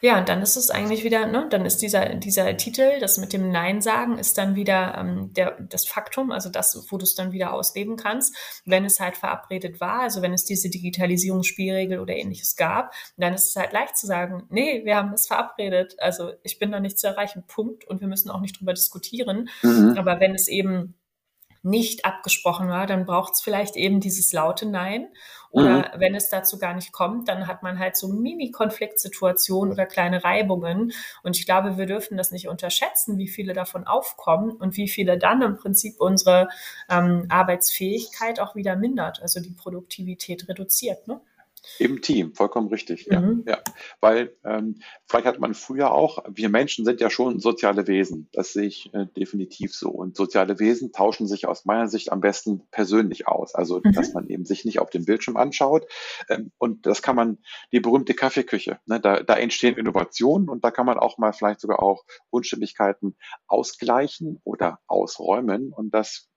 Ja, und dann ist es eigentlich wieder, ne, dann ist dieser, dieser Titel, das mit dem Nein sagen, ist dann wieder ähm, der, das Faktum, also das, wo du es dann wieder ausleben kannst, wenn es halt verabredet war, also wenn es diese Digitalisierungsspielregel oder ähnliches gab, dann ist es halt leicht zu sagen, nee, wir haben es verabredet, also ich bin da nicht zu erreichen, Punkt, und wir müssen auch nicht drüber diskutieren. Mhm. Aber wenn es eben nicht abgesprochen war, dann braucht es vielleicht eben dieses laute Nein. Oder mhm. wenn es dazu gar nicht kommt, dann hat man halt so Mini-Konfliktsituationen oder kleine Reibungen. Und ich glaube, wir dürfen das nicht unterschätzen, wie viele davon aufkommen und wie viele dann im Prinzip unsere ähm, Arbeitsfähigkeit auch wieder mindert, also die Produktivität reduziert. Ne? Im Team, vollkommen richtig. Mhm. Ja, ja. Weil ähm, vielleicht hat man früher auch, wir Menschen sind ja schon soziale Wesen. Das sehe ich äh, definitiv so. Und soziale Wesen tauschen sich aus meiner Sicht am besten persönlich aus. Also, mhm. dass man eben sich nicht auf dem Bildschirm anschaut. Ähm, und das kann man, die berühmte Kaffeeküche, ne, da, da entstehen Innovationen und da kann man auch mal vielleicht sogar auch Unstimmigkeiten ausgleichen oder ausräumen. Und das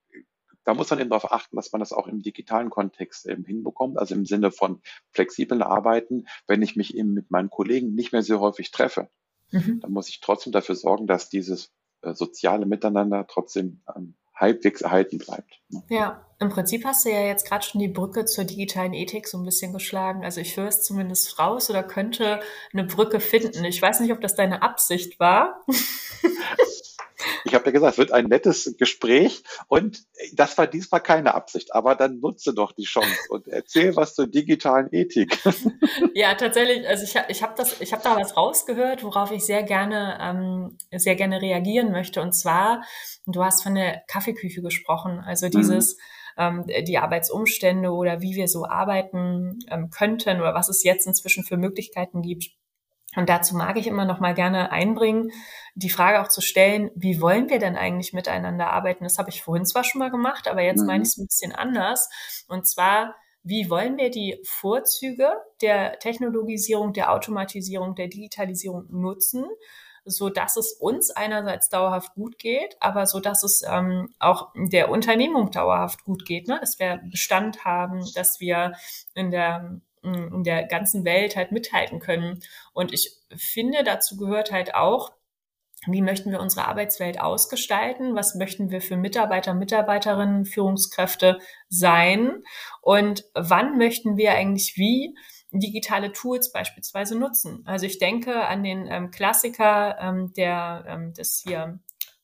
da muss man eben darauf achten, dass man das auch im digitalen Kontext eben hinbekommt, also im Sinne von flexiblen Arbeiten. Wenn ich mich eben mit meinen Kollegen nicht mehr sehr häufig treffe, mhm. dann muss ich trotzdem dafür sorgen, dass dieses äh, soziale Miteinander trotzdem ähm, halbwegs erhalten bleibt. Ne? Ja, im Prinzip hast du ja jetzt gerade schon die Brücke zur digitalen Ethik so ein bisschen geschlagen. Also ich höre es zumindest raus oder könnte eine Brücke finden. Ich weiß nicht, ob das deine Absicht war. [LAUGHS] Ich habe ja gesagt, es wird ein nettes Gespräch und das war diesmal keine Absicht, aber dann nutze doch die Chance und erzähl was zur digitalen Ethik. [LAUGHS] Ja, tatsächlich, also ich, ich habe das, ich habe da was rausgehört, worauf ich sehr gerne, ähm, sehr gerne reagieren möchte. Und zwar, du hast von der Kaffeeküche gesprochen, also dieses mhm. ähm, die Arbeitsumstände oder wie wir so arbeiten ähm, könnten oder was es jetzt inzwischen für Möglichkeiten gibt. Und dazu mag ich immer noch mal gerne einbringen, die Frage auch zu stellen, wie wollen wir denn eigentlich miteinander arbeiten? Das habe ich vorhin zwar schon mal gemacht, aber jetzt mhm. meine ich es ein bisschen anders. Und zwar, wie wollen wir die Vorzüge der Technologisierung, der Automatisierung, der Digitalisierung nutzen, so dass es uns einerseits dauerhaft gut geht, aber so dass es ähm, auch der Unternehmung dauerhaft gut geht, ne? dass wir Bestand haben, dass wir in der in der ganzen Welt halt mithalten können. Und ich finde, dazu gehört halt auch, wie möchten wir unsere Arbeitswelt ausgestalten, was möchten wir für Mitarbeiter, Mitarbeiterinnen, Führungskräfte sein und wann möchten wir eigentlich wie digitale Tools beispielsweise nutzen. Also ich denke an den ähm, Klassiker ähm, der ähm, des hier,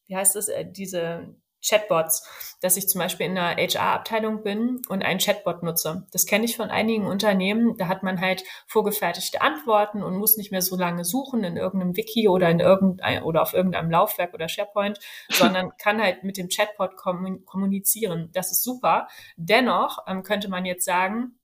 wie heißt es, äh, diese Chatbots, dass ich zum Beispiel in einer HR-Abteilung bin und einen Chatbot nutze. Das kenne ich von einigen Unternehmen. Da hat man halt vorgefertigte Antworten und muss nicht mehr so lange suchen in irgendeinem Wiki oder in irgendein oder auf irgendeinem Laufwerk oder SharePoint, [LAUGHS] sondern kann halt mit dem Chatbot kommunizieren. Das ist super. Dennoch ähm, könnte man jetzt sagen,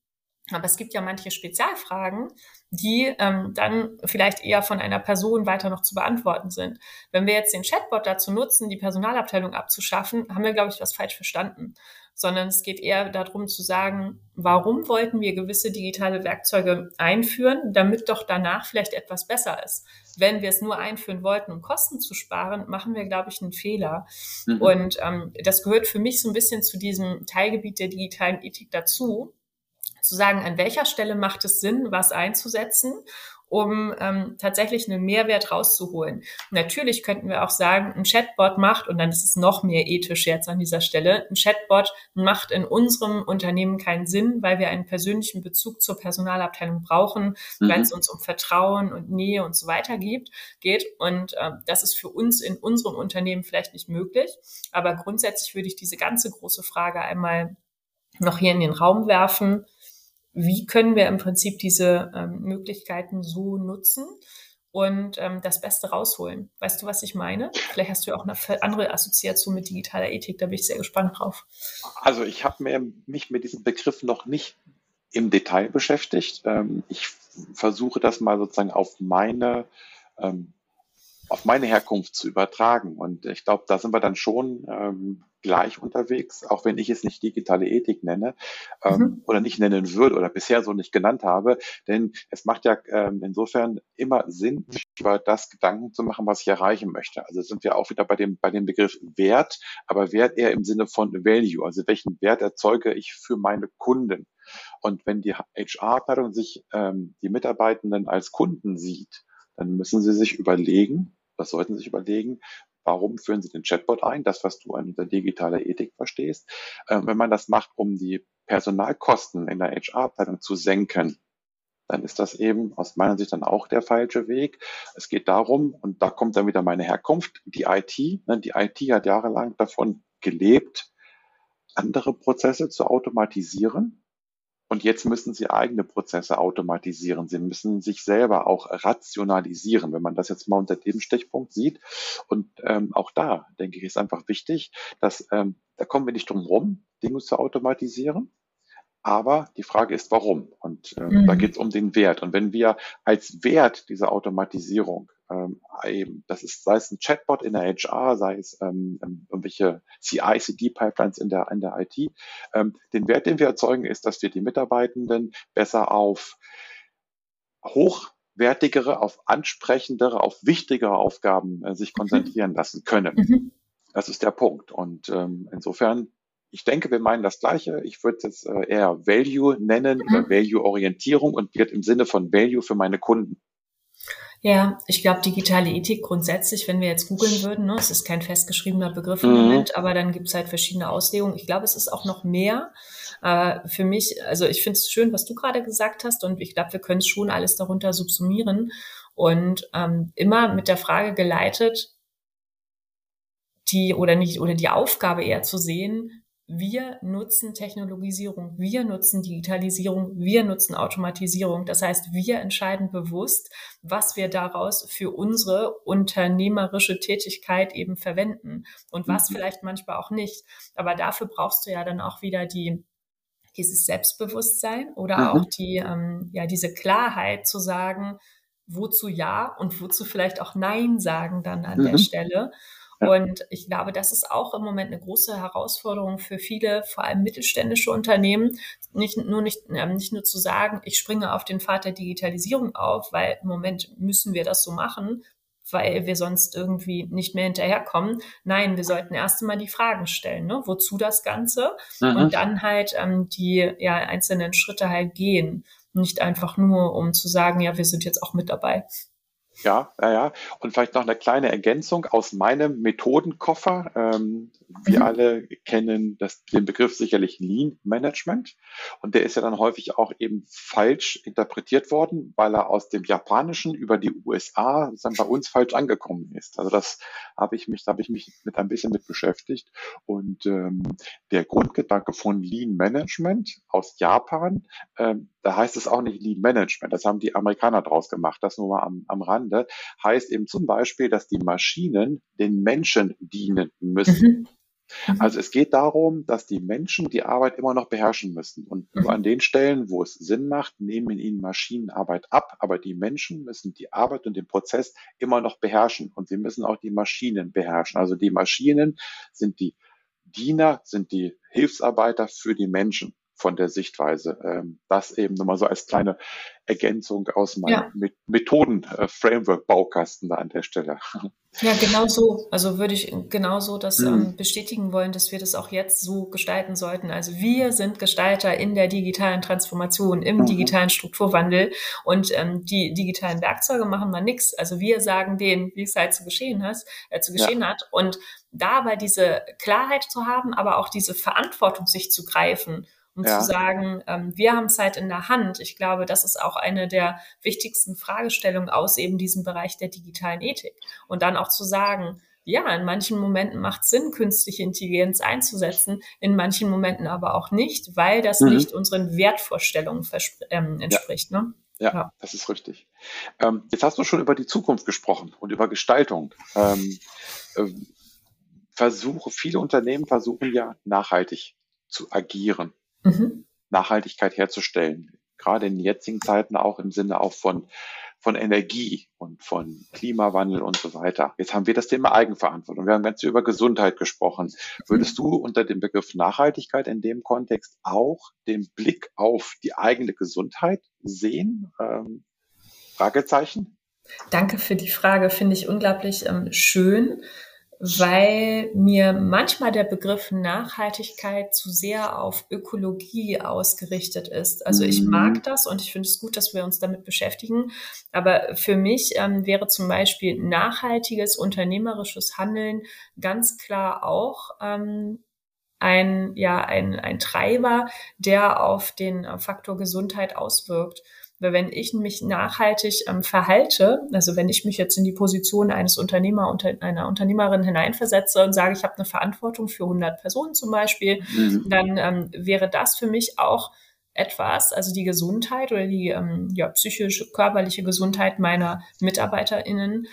aber es gibt ja manche Spezialfragen, die ähm, dann vielleicht eher von einer Person weiter noch zu beantworten sind. Wenn wir jetzt den Chatbot dazu nutzen, die Personalabteilung abzuschaffen, haben wir, glaube ich, was falsch verstanden. Sondern es geht eher darum zu sagen, warum wollten wir gewisse digitale Werkzeuge einführen, damit doch danach vielleicht etwas besser ist. Wenn wir es nur einführen wollten, um Kosten zu sparen, machen wir, glaube ich, einen Fehler. Mhm. Und ähm, das gehört für mich so ein bisschen zu diesem Teilgebiet der digitalen Ethik dazu, zu sagen, an welcher Stelle macht es Sinn, was einzusetzen um ähm, tatsächlich einen Mehrwert rauszuholen. Natürlich könnten wir auch sagen, ein Chatbot macht, und dann ist es noch mehr ethisch jetzt an dieser Stelle, ein Chatbot macht in unserem Unternehmen keinen Sinn, weil wir einen persönlichen Bezug zur Personalabteilung brauchen, mhm. weil es uns um Vertrauen und Nähe und so weiter gibt, geht. Und äh, das ist für uns in unserem Unternehmen vielleicht nicht möglich. Aber grundsätzlich würde ich diese ganze große Frage einmal noch hier in den Raum werfen wie können wir im Prinzip diese ähm, Möglichkeiten so nutzen und ähm, das Beste rausholen. Weißt du, was ich meine? Vielleicht hast du ja auch eine andere Assoziation mit digitaler Ethik, da bin ich sehr gespannt drauf. Also ich habe mich mit diesem Begriff noch nicht im Detail beschäftigt. Ähm, ich versuche das mal sozusagen auf meine ähm, auf meine Herkunft zu übertragen. Und ich glaube, da sind wir dann schon ähm, gleich unterwegs, auch wenn ich es nicht digitale Ethik nenne ähm, mhm. oder nicht nennen würde oder bisher so nicht genannt habe. Denn es macht ja ähm, insofern immer Sinn, über das Gedanken zu machen, was ich erreichen möchte. Also sind wir auch wieder bei dem, bei dem Begriff Wert, aber Wert eher im Sinne von Value. Also welchen Wert erzeuge ich für meine Kunden? Und wenn die HR-Abteilung sich ähm, die Mitarbeitenden als Kunden sieht, dann müssen sie sich überlegen, das sollten Sie sich überlegen, warum führen Sie den Chatbot ein, das, was du unter digitaler Ethik verstehst. Ähm, wenn man das macht, um die Personalkosten in der HR-Abteilung zu senken, dann ist das eben aus meiner Sicht dann auch der falsche Weg. Es geht darum, und da kommt dann wieder meine Herkunft, die IT. Ne, die IT hat jahrelang davon gelebt, andere Prozesse zu automatisieren und jetzt müssen sie eigene Prozesse automatisieren. Sie müssen sich selber auch rationalisieren, wenn man das jetzt mal unter dem Stichpunkt sieht. Und ähm, auch da, denke ich, ist einfach wichtig, dass ähm, da kommen wir nicht drum rum, Dinge zu automatisieren. Aber die Frage ist, warum? Und ähm, mhm. da geht es um den Wert. Und wenn wir als Wert diese Automatisierung ähm, eben, das ist, sei es ein Chatbot in der HR, sei es ähm, ähm irgendwelche CI-CD-Pipelines in der, in der IT. Ähm, den Wert, den wir erzeugen, ist, dass wir die Mitarbeitenden besser auf hochwertigere, auf ansprechendere, auf wichtigere Aufgaben äh, sich mhm. konzentrieren lassen können. Mhm. Das ist der Punkt. Und ähm, insofern ich denke, wir meinen das Gleiche. Ich würde es äh, eher Value nennen mhm. oder Value-Orientierung und wird im Sinne von Value für meine Kunden. Ja, ich glaube, digitale Ethik grundsätzlich, wenn wir jetzt googeln würden, ne, es ist kein festgeschriebener Begriff im mhm. Moment, aber dann gibt es halt verschiedene Auslegungen. Ich glaube, es ist auch noch mehr. Äh, für mich, also ich finde es schön, was du gerade gesagt hast und ich glaube, wir können schon alles darunter subsumieren und ähm, immer mit der Frage geleitet, die oder nicht, oder die Aufgabe eher zu sehen, wir nutzen Technologisierung, wir nutzen Digitalisierung, wir nutzen Automatisierung. Das heißt, wir entscheiden bewusst, was wir daraus für unsere unternehmerische Tätigkeit eben verwenden und was mhm. vielleicht manchmal auch nicht. Aber dafür brauchst du ja dann auch wieder die dieses Selbstbewusstsein oder mhm. auch die ähm, ja diese Klarheit zu sagen, wozu ja und wozu vielleicht auch nein sagen dann an mhm. der Stelle. Und ich glaube, das ist auch im Moment eine große Herausforderung für viele, vor allem mittelständische Unternehmen, nicht nur nicht, ähm, nicht nur zu sagen, ich springe auf den Pfad der Digitalisierung auf, weil im Moment müssen wir das so machen, weil wir sonst irgendwie nicht mehr hinterherkommen. Nein, wir sollten erst einmal die Fragen stellen, ne? wozu das Ganze mhm. und dann halt ähm, die ja, einzelnen Schritte halt gehen. Nicht einfach nur, um zu sagen, ja, wir sind jetzt auch mit dabei. Ja, ja, ja. Und vielleicht noch eine kleine Ergänzung aus meinem Methodenkoffer. Ähm, wir mhm. alle kennen das, den Begriff sicherlich Lean Management. Und der ist ja dann häufig auch eben falsch interpretiert worden, weil er aus dem Japanischen über die USA dann bei uns falsch angekommen ist. Also das habe ich mich, da habe ich mich mit ein bisschen mit beschäftigt. Und ähm, der Grundgedanke von Lean Management aus Japan, ähm, da heißt es auch nicht Lean Management. Das haben die Amerikaner draus gemacht. Das nur mal am, am Rande. Heißt eben zum Beispiel, dass die Maschinen den Menschen dienen müssen. Mhm. Mhm. Also es geht darum, dass die Menschen die Arbeit immer noch beherrschen müssen. Und nur mhm. an den Stellen, wo es Sinn macht, nehmen ihnen Maschinenarbeit ab. Aber die Menschen müssen die Arbeit und den Prozess immer noch beherrschen. Und sie müssen auch die Maschinen beherrschen. Also die Maschinen sind die Diener, sind die Hilfsarbeiter für die Menschen von der Sichtweise. Ähm, das eben nochmal so als kleine Ergänzung aus meinem ja. Methoden-Framework-Baukasten da an der Stelle. Ja, genau so. Also würde ich genauso das mhm. ähm, bestätigen wollen, dass wir das auch jetzt so gestalten sollten. Also wir sind Gestalter in der digitalen Transformation, im mhm. digitalen Strukturwandel und ähm, die digitalen Werkzeuge machen mal nichts. Also wir sagen denen, wie es halt zu geschehen hat, äh, zu geschehen ja. hat. Und dabei diese Klarheit zu haben, aber auch diese Verantwortung sich zu greifen um ja. zu sagen, ähm, wir haben Zeit in der Hand. Ich glaube, das ist auch eine der wichtigsten Fragestellungen aus eben diesem Bereich der digitalen Ethik. Und dann auch zu sagen, ja, in manchen Momenten macht es Sinn, künstliche Intelligenz einzusetzen, in manchen Momenten aber auch nicht, weil das mhm. nicht unseren Wertvorstellungen ähm, entspricht. Ja. Ne? Ja, ja, das ist richtig. Ähm, jetzt hast du schon über die Zukunft gesprochen und über Gestaltung. Ähm, äh, versuche, viele Unternehmen versuchen ja nachhaltig zu agieren mhm. Nachhaltigkeit herzustellen. Gerade in jetzigen Zeiten auch im Sinne auch von, von Energie und von Klimawandel und so weiter. Jetzt haben wir das Thema Eigenverantwortung. Wir haben ganz über Gesundheit gesprochen. Würdest du unter dem Begriff Nachhaltigkeit in dem Kontext auch den Blick auf die eigene Gesundheit sehen? Ähm, Fragezeichen? Danke für die Frage, finde ich unglaublich ähm, schön weil mir manchmal der Begriff Nachhaltigkeit zu sehr auf Ökologie ausgerichtet ist. Also ich mhm. mag das und ich finde es gut, dass wir uns damit beschäftigen. Aber für mich ähm, wäre zum Beispiel nachhaltiges unternehmerisches Handeln ganz klar auch ähm, ein, ja, ein, ein Treiber, der auf den Faktor Gesundheit auswirkt. Weil wenn ich mich nachhaltig ähm, verhalte, also wenn ich mich jetzt in die Position eines Unternehmer, unter, einer Unternehmerin hineinversetze und sage, ich habe eine Verantwortung für 100 Personen zum Beispiel, mhm. dann ähm, wäre das für mich auch etwas, also die Gesundheit oder die ähm, ja, psychische, körperliche Gesundheit meiner MitarbeiterInnen,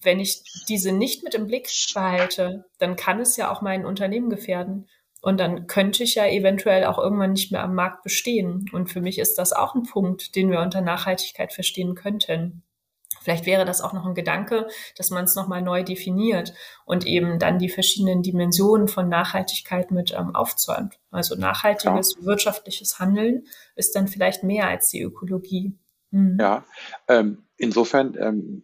wenn ich diese nicht mit im Blick behalte, dann kann es ja auch mein Unternehmen gefährden. Und dann könnte ich ja eventuell auch irgendwann nicht mehr am Markt bestehen. Und für mich ist das auch ein Punkt, den wir unter Nachhaltigkeit verstehen könnten. Vielleicht wäre das auch noch ein Gedanke, dass man es nochmal neu definiert und eben dann die verschiedenen Dimensionen von Nachhaltigkeit mit ähm, aufzäumt. Also nachhaltiges ja. wirtschaftliches Handeln ist dann vielleicht mehr als die Ökologie. Mhm. Ja, ähm, insofern ähm,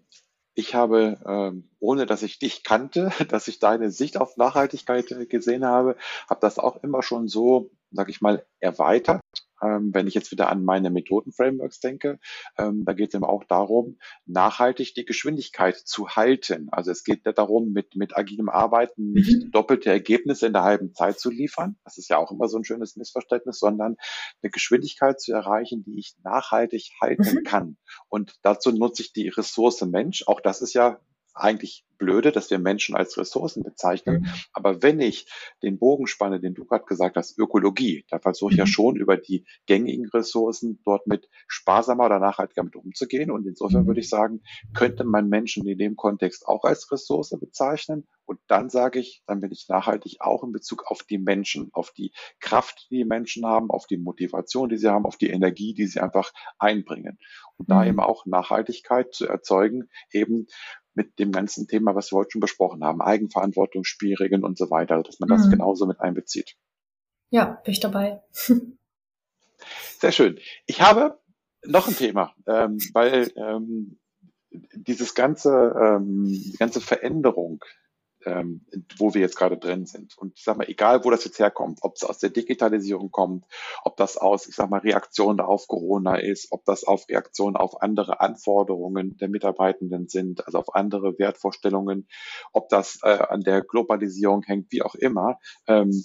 ich habe, ähm, ohne dass ich dich kannte, [LAUGHS] dass ich deine Sicht auf Nachhaltigkeit gesehen habe, habe das auch immer schon so, sag ich mal, erweitert wenn ich jetzt wieder an meine Methodenframeworks denke, ähm, da geht es eben auch darum, nachhaltig die Geschwindigkeit zu halten. Also es geht nicht darum, mit, mit agilem Arbeiten nicht mhm. doppelte Ergebnisse in der halben Zeit zu liefern. Das ist ja auch immer so ein schönes Missverständnis, sondern eine Geschwindigkeit zu erreichen, die ich nachhaltig halten mhm. kann. Und dazu nutze ich die Ressource Mensch. Auch das ist ja eigentlich blöde, dass wir Menschen als Ressourcen bezeichnen. Mhm. Aber wenn ich den Bogen spanne, den du gerade gesagt hast, Ökologie, da versuche ich mhm. ja schon über die gängigen Ressourcen dort mit sparsamer oder nachhaltiger mit umzugehen. Und insofern mhm. würde ich sagen, könnte man Menschen in dem Kontext auch als Ressource bezeichnen. Und dann sage ich, dann bin ich nachhaltig auch in Bezug auf die Menschen, auf die Kraft, die die Menschen haben, auf die Motivation, die sie haben, auf die Energie, die sie einfach einbringen. Und da eben auch Nachhaltigkeit zu erzeugen, eben mit dem ganzen Thema, was wir heute schon besprochen haben, Eigenverantwortung, Spielregeln und so weiter, dass man das mhm. genauso mit einbezieht. Ja, bin ich dabei. [LAUGHS] Sehr schön. Ich habe noch ein Thema, ähm, weil ähm, dieses ganze, ähm, die ganze Veränderung ähm, wo wir jetzt gerade drin sind. Und ich sag mal, egal wo das jetzt herkommt, ob es aus der Digitalisierung kommt, ob das aus, ich sag mal, Reaktionen auf Corona ist, ob das auf Reaktionen auf andere Anforderungen der Mitarbeitenden sind, also auf andere Wertvorstellungen, ob das äh, an der Globalisierung hängt, wie auch immer. Ähm,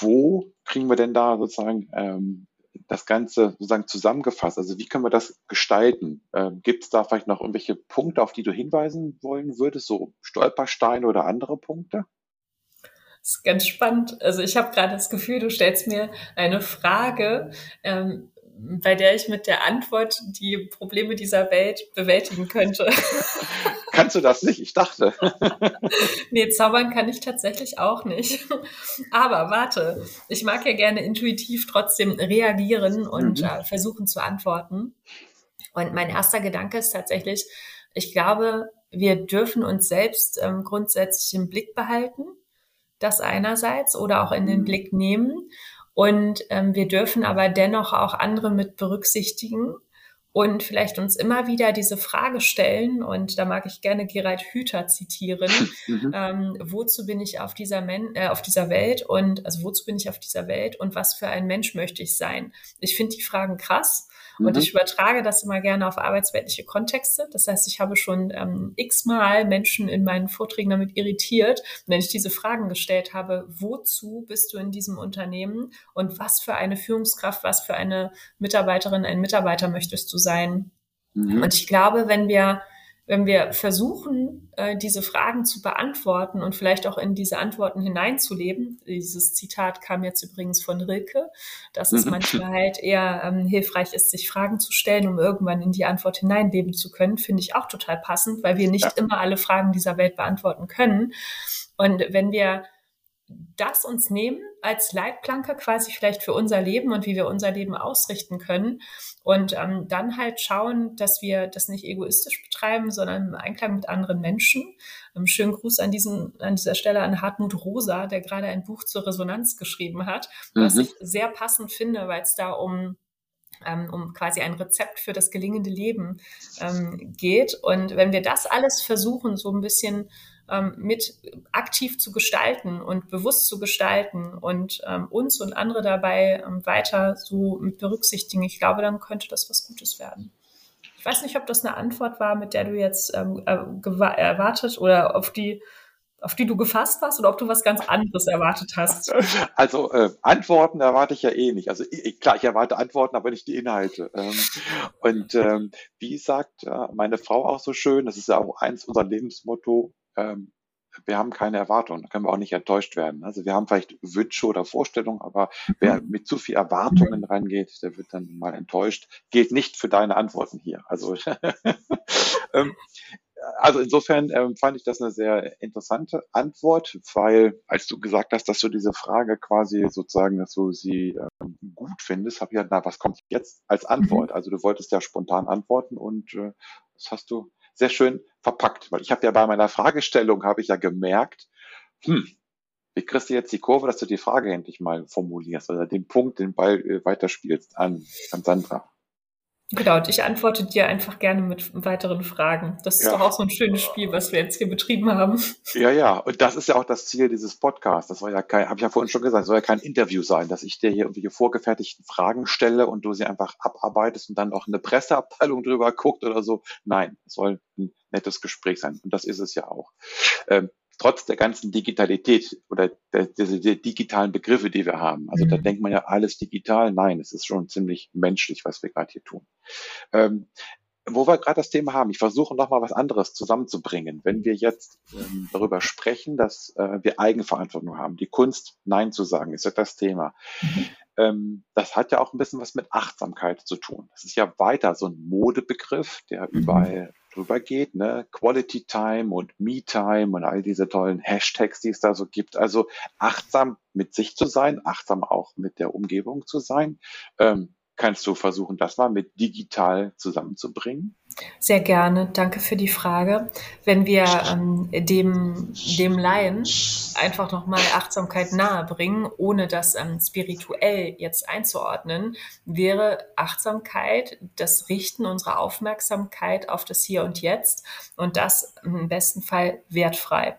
wo kriegen wir denn da sozusagen ähm, das Ganze sozusagen zusammengefasst? Also wie können wir das gestalten? Ähm, Gibt es da vielleicht noch irgendwelche Punkte, auf die du hinweisen wollen würdest, so Stolpersteine oder andere Punkte? Das ist ganz spannend. Also ich habe gerade das Gefühl, du stellst mir eine Frage, ähm, bei der ich mit der Antwort die Probleme dieser Welt bewältigen könnte. [LAUGHS] Kannst du das nicht? Ich dachte. [LAUGHS] nee, zaubern kann ich tatsächlich auch nicht. Aber warte, ich mag ja gerne intuitiv trotzdem reagieren und mhm. äh, versuchen zu antworten. Und mein erster Gedanke ist tatsächlich, ich glaube, wir dürfen uns selbst ähm, grundsätzlich im Blick behalten. Das einerseits oder auch in den mhm. Blick nehmen. Und ähm, wir dürfen aber dennoch auch andere mit berücksichtigen und vielleicht uns immer wieder diese Frage stellen, und da mag ich gerne Gerald Hüther zitieren, [LAUGHS] mhm. ähm, wozu bin ich auf dieser, Men äh, auf dieser Welt und also wozu bin ich auf dieser Welt und was für ein Mensch möchte ich sein? Ich finde die Fragen krass Mhm. Und ich übertrage das immer gerne auf arbeitsweltliche Kontexte. Das heißt, ich habe schon ähm, x-mal Menschen in meinen Vorträgen damit irritiert, wenn ich diese Fragen gestellt habe, wozu bist du in diesem Unternehmen und was für eine Führungskraft, was für eine Mitarbeiterin, ein Mitarbeiter möchtest du sein? Mhm. Und ich glaube, wenn wir wenn wir versuchen, äh, diese Fragen zu beantworten und vielleicht auch in diese Antworten hineinzuleben, dieses Zitat kam jetzt übrigens von Rilke, dass es mhm. manchmal halt eher ähm, hilfreich ist, sich Fragen zu stellen, um irgendwann in die Antwort hineinleben zu können, finde ich auch total passend, weil wir nicht ja. immer alle Fragen dieser Welt beantworten können. Und wenn wir das uns nehmen als Leitplanke quasi vielleicht für unser Leben und wie wir unser Leben ausrichten können und ähm, dann halt schauen, dass wir das nicht egoistisch betreiben, sondern im Einklang mit anderen Menschen. Ähm, schönen Gruß an, diesen, an dieser Stelle an Hartmut Rosa, der gerade ein Buch zur Resonanz geschrieben hat, mhm. was ich sehr passend finde, weil es da um ähm, um quasi ein Rezept für das gelingende Leben ähm, geht. Und wenn wir das alles versuchen, so ein bisschen ähm, mit aktiv zu gestalten und bewusst zu gestalten und ähm, uns und andere dabei ähm, weiter so mit berücksichtigen, ich glaube, dann könnte das was Gutes werden. Ich weiß nicht, ob das eine Antwort war, mit der du jetzt ähm, äh, erwartet oder auf die auf die du gefasst warst oder ob du was ganz anderes erwartet hast? [LAUGHS] Also äh, Antworten erwarte ich ja eh nicht. Also ich, klar, ich erwarte Antworten, aber nicht die Inhalte. Ähm, und ähm, wie sagt äh, meine Frau auch so schön, das ist ja auch eins unserer Lebensmotto, ähm, wir haben keine Erwartungen, da können wir auch nicht enttäuscht werden. Also wir haben vielleicht Wünsche oder Vorstellungen, aber wer mhm. mit zu viel Erwartungen reingeht, der wird dann mal enttäuscht. Gilt nicht für deine Antworten hier. Also, [LAUGHS] ähm, also insofern ähm, fand ich das eine sehr interessante Antwort, weil als du gesagt hast, dass du diese Frage quasi sozusagen, dass du sie ähm, gut findest, habe ich ja, na, was kommt jetzt als Antwort? Mhm. Also du wolltest ja spontan antworten und äh, das hast du sehr schön verpackt. Weil ich habe ja bei meiner Fragestellung, habe ich ja gemerkt, hm, wie kriegst du jetzt die Kurve, dass du die Frage endlich mal formulierst oder den Punkt, den Ball äh, weiterspielst an, an Sandra? Genau, und ich antworte dir einfach gerne mit weiteren Fragen. Das ist ja. doch auch so ein schönes Spiel, was wir jetzt hier betrieben haben. Ja, ja, und das ist ja auch das Ziel dieses Podcasts. Das soll ja kein, habe ich ja vorhin schon gesagt, soll ja kein Interview sein, dass ich dir hier irgendwelche vorgefertigten Fragen stelle und du sie einfach abarbeitest und dann noch eine Presseabteilung drüber guckt oder so. Nein, es soll ein nettes Gespräch sein. Und das ist es ja auch. Ähm, trotz der ganzen Digitalität oder der, der, der digitalen Begriffe, die wir haben. Also mhm. da denkt man ja alles digital. Nein, es ist schon ziemlich menschlich, was wir gerade hier tun. Ähm, wo wir gerade das Thema haben, ich versuche nochmal was anderes zusammenzubringen. Wenn wir jetzt ähm, darüber sprechen, dass äh, wir Eigenverantwortung haben, die Kunst Nein zu sagen, ist ja das Thema. Mhm. Ähm, das hat ja auch ein bisschen was mit Achtsamkeit zu tun. Das ist ja weiter so ein Modebegriff, der mhm. überall drüber geht, ne? Quality Time und Me Time und all diese tollen Hashtags, die es da so gibt. Also achtsam mit sich zu sein, achtsam auch mit der Umgebung zu sein. Ähm, Kannst du versuchen, das mal mit digital zusammenzubringen? Sehr gerne, danke für die Frage. Wenn wir ähm, dem, dem Laien einfach nochmal Achtsamkeit nahebringen, ohne das ähm, spirituell jetzt einzuordnen, wäre Achtsamkeit das Richten unserer Aufmerksamkeit auf das Hier und Jetzt und das im besten Fall wertfrei.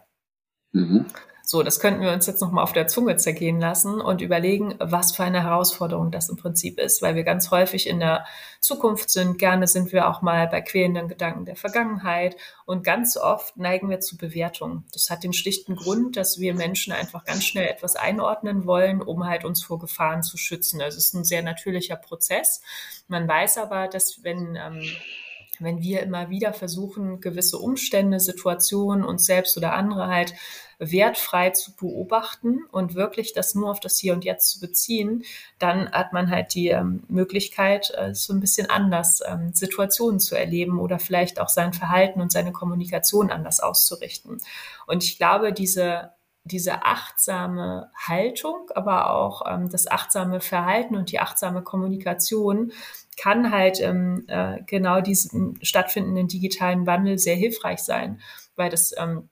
Mhm. So, das könnten wir uns jetzt nochmal auf der Zunge zergehen lassen und überlegen, was für eine Herausforderung das im Prinzip ist, weil wir ganz häufig in der Zukunft sind. Gerne sind wir auch mal bei quälenden Gedanken der Vergangenheit und ganz oft neigen wir zu Bewertungen. Das hat den schlichten Grund, dass wir Menschen einfach ganz schnell etwas einordnen wollen, um halt uns vor Gefahren zu schützen. Also es ist ein sehr natürlicher Prozess. Man weiß aber, dass wenn ähm, wenn wir immer wieder versuchen, gewisse Umstände, Situationen, uns selbst oder andere halt wertfrei zu beobachten und wirklich das nur auf das Hier und Jetzt zu beziehen, dann hat man halt die ähm, Möglichkeit, äh, so ein bisschen anders ähm, Situationen zu erleben oder vielleicht auch sein Verhalten und seine Kommunikation anders auszurichten. Und ich glaube, diese diese achtsame Haltung, aber auch ähm, das achtsame Verhalten und die achtsame Kommunikation kann halt ähm, äh, genau diesen stattfindenden digitalen Wandel sehr hilfreich sein, weil das ähm,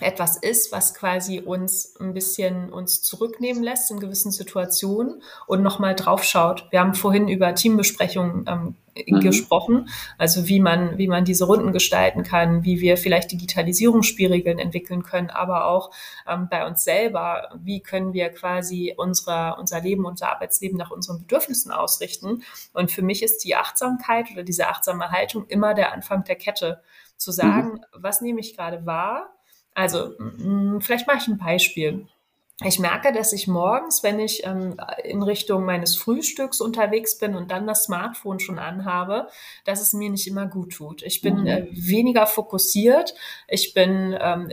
etwas ist, was quasi uns ein bisschen uns zurücknehmen lässt in gewissen Situationen und nochmal draufschaut. Wir haben vorhin über Teambesprechungen ähm, mhm. gesprochen, also wie man, wie man diese Runden gestalten kann, wie wir vielleicht Digitalisierungsspielregeln entwickeln können, aber auch ähm, bei uns selber, wie können wir quasi unsere, unser Leben, unser Arbeitsleben nach unseren Bedürfnissen ausrichten. Und für mich ist die Achtsamkeit oder diese achtsame Haltung immer der Anfang der Kette. Zu sagen, mhm. was nehme ich gerade wahr? Also mh, vielleicht mache ich ein Beispiel. Ich merke, dass ich morgens, wenn ich ähm, in Richtung meines Frühstücks unterwegs bin und dann das Smartphone schon anhabe, dass es mir nicht immer gut tut. Ich bin mhm. äh, weniger fokussiert, ich bin ähm,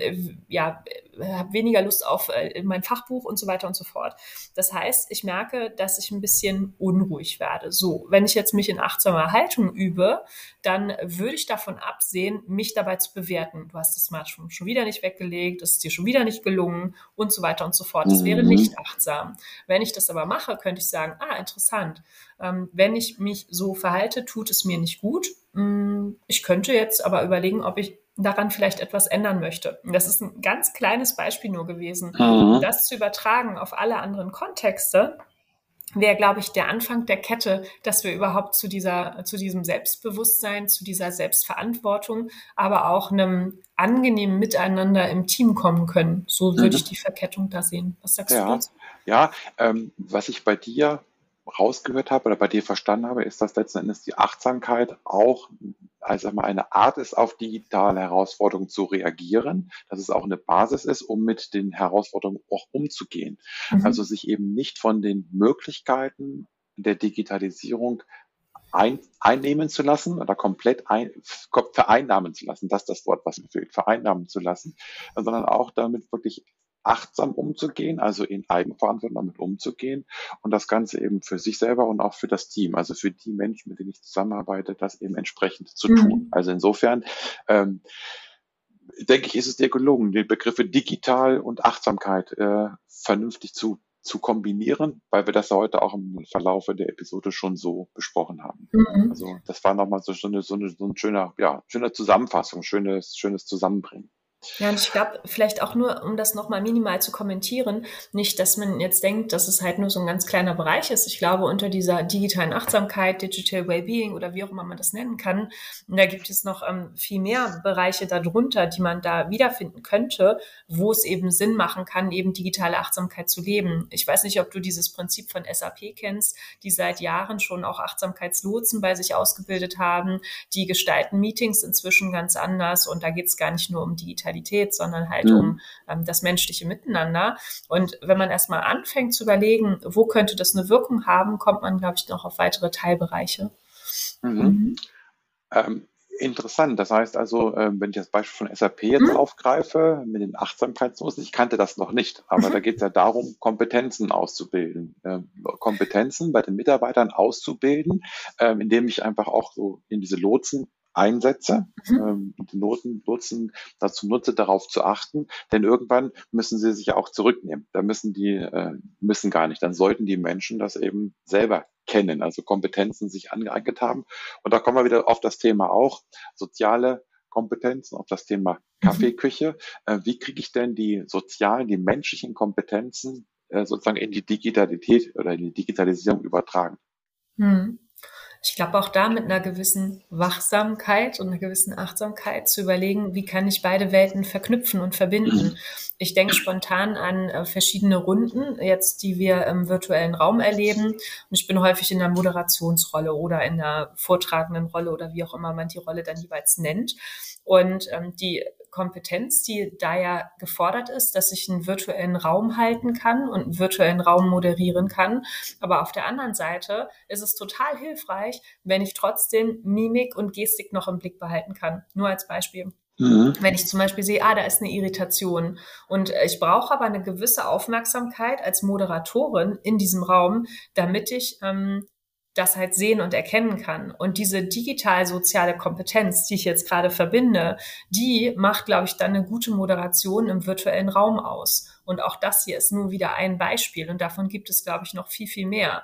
ja habe weniger Lust auf äh, mein Fachbuch und so weiter und so fort. Das heißt, ich merke, dass ich ein bisschen unruhig werde. So, wenn ich jetzt mich in achtsamer Haltung übe, dann würde ich davon absehen, mich dabei zu bewerten. Du hast das Smartphone schon wieder nicht weggelegt, es ist dir schon wieder nicht gelungen und so weiter und so fort. Das wäre mhm. nicht achtsam. Wenn ich das aber mache, könnte ich sagen, ah, interessant. Ähm, wenn ich mich so verhalte, tut es mir nicht gut. Mm, ich könnte jetzt aber überlegen, ob ich daran vielleicht etwas ändern möchte. Das ist ein ganz kleines Beispiel nur gewesen. Mhm. Das zu übertragen auf alle anderen Kontexte wäre, glaube ich, der Anfang der Kette, dass wir überhaupt zu dieser, zu diesem Selbstbewusstsein, zu dieser Selbstverantwortung, aber auch einem angenehmen Miteinander im Team kommen können. So würde mhm. ich die Verkettung da sehen. Was sagst ja. du dazu? Ja, ähm, was ich bei dir rausgehört habe oder bei dir verstanden habe, ist, dass letzten Endes die Achtsamkeit auch also mal eine Art ist, auf digitale Herausforderungen zu reagieren, dass es auch eine Basis ist, um mit den Herausforderungen auch umzugehen. Mhm. Also sich eben nicht von den Möglichkeiten der Digitalisierung ein, einnehmen zu lassen oder komplett ein, vereinnahmen zu lassen, das ist das Wort, was mir fehlt, vereinnahmen zu lassen, sondern auch damit wirklich achtsam umzugehen, also in Eigenverantwortung damit umzugehen und das Ganze eben für sich selber und auch für das Team, also für die Menschen, mit denen ich zusammenarbeite, das eben entsprechend zu mhm. tun. Also insofern ähm, denke ich, ist es dir gelungen, die Begriffe digital und Achtsamkeit äh, vernünftig zu zu kombinieren, weil wir das heute auch im Verlaufe der Episode schon so besprochen haben. Mhm. Also das war nochmal so, so, eine, so, eine, so ein schöner, ja, schöne Zusammenfassung, schönes, schönes Zusammenbringen. Ja, und ich glaube, vielleicht auch nur, um das nochmal minimal zu kommentieren, nicht, dass man jetzt denkt, dass es halt nur so ein ganz kleiner Bereich ist. Ich glaube, unter dieser digitalen Achtsamkeit, Digital Wellbeing oder wie auch immer man das nennen kann, da gibt es noch ähm, viel mehr Bereiche darunter, die man da wiederfinden könnte, wo es eben Sinn machen kann, eben digitale Achtsamkeit zu leben. Ich weiß nicht, ob du dieses Prinzip von SAP kennst, die seit Jahren schon auch Achtsamkeitslotsen bei sich ausgebildet haben. Die gestalten Meetings inzwischen ganz anders und da geht es gar nicht nur um digitale Digitalität, sondern halt mhm. um ähm, das menschliche Miteinander. Und wenn man erstmal anfängt zu überlegen, wo könnte das eine Wirkung haben, kommt man, glaube ich, noch auf weitere Teilbereiche. Mhm. Mhm. Ähm, interessant. Das heißt also, äh, wenn ich das Beispiel von SAP jetzt mhm. aufgreife, mit den Achtsamkeitsnoten, ich kannte das noch nicht, aber da mhm. geht es ja darum, Kompetenzen auszubilden. Äh, Kompetenzen bei den Mitarbeitern auszubilden, äh, indem ich einfach auch so in diese Lotsen einsetze, mhm. ähm, die Noten nutzen, dazu nutze, darauf zu achten, denn irgendwann müssen sie sich ja auch zurücknehmen. Da müssen die, äh, müssen gar nicht. Dann sollten die Menschen das eben selber kennen, also Kompetenzen sich angeeignet haben. Und da kommen wir wieder auf das Thema auch, soziale Kompetenzen, auf das Thema mhm. Kaffeeküche. Äh, wie kriege ich denn die sozialen, die menschlichen Kompetenzen äh, sozusagen in die Digitalität oder in die Digitalisierung übertragen? Hm. Ich glaube auch da mit einer gewissen Wachsamkeit und einer gewissen Achtsamkeit zu überlegen, wie kann ich beide Welten verknüpfen und verbinden. Ich denke spontan an äh, verschiedene Runden, jetzt die wir im virtuellen Raum erleben. Und ich bin häufig in der Moderationsrolle oder in der vortragenden Rolle oder wie auch immer man die Rolle dann jeweils nennt. Und ähm, die Kompetenz, die da ja gefordert ist, dass ich einen virtuellen Raum halten kann und einen virtuellen Raum moderieren kann. Aber auf der anderen Seite ist es total hilfreich, wenn ich trotzdem Mimik und Gestik noch im Blick behalten kann. Nur als Beispiel. Mhm. Wenn ich zum Beispiel sehe, ah, da ist eine Irritation und ich brauche aber eine gewisse Aufmerksamkeit als Moderatorin in diesem Raum, damit ich ähm, das halt sehen und erkennen kann. Und diese digital-soziale Kompetenz, die ich jetzt gerade verbinde, die macht, glaube ich, dann eine gute Moderation im virtuellen Raum aus. Und auch das hier ist nur wieder ein Beispiel. Und davon gibt es, glaube ich, noch viel, viel mehr.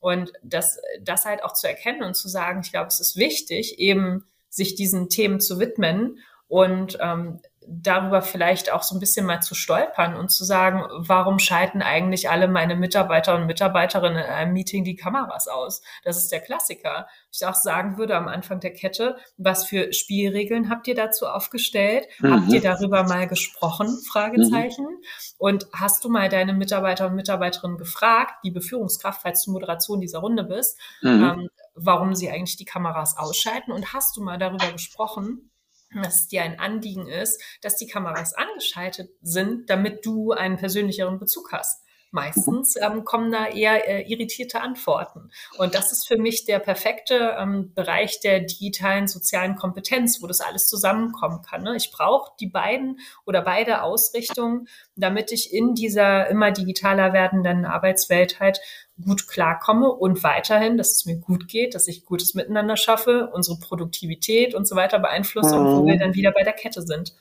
Und das, das halt auch zu erkennen und zu sagen, ich glaube, es ist wichtig, eben sich diesen Themen zu widmen und ähm, darüber vielleicht auch so ein bisschen mal zu stolpern und zu sagen, warum schalten eigentlich alle meine Mitarbeiter und Mitarbeiterinnen in einem Meeting die Kameras aus? Das ist der Klassiker. Ich auch sagen würde am Anfang der Kette, was für Spielregeln habt ihr dazu aufgestellt? Mhm. Habt ihr darüber mal gesprochen? Fragezeichen. Mhm. Und hast du mal deine Mitarbeiter und Mitarbeiterinnen gefragt, die Beführungskraft, falls du Moderation dieser Runde bist, mhm. ähm, warum sie eigentlich die Kameras ausschalten? Und hast du mal darüber gesprochen, dass es dir ein Anliegen ist, dass die Kameras angeschaltet sind, damit du einen persönlicheren Bezug hast. Meistens ähm, kommen da eher äh, irritierte Antworten. Und das ist für mich der perfekte ähm, Bereich der digitalen sozialen Kompetenz, wo das alles zusammenkommen kann. Ne? Ich brauche die beiden oder beide Ausrichtungen, damit ich in dieser immer digitaler werdenden Arbeitswelt halt gut klarkomme und weiterhin, dass es mir gut geht, dass ich gutes Miteinander schaffe, unsere Produktivität und so weiter beeinflusse mhm. und wo wir mhm. dann wieder bei der Kette sind.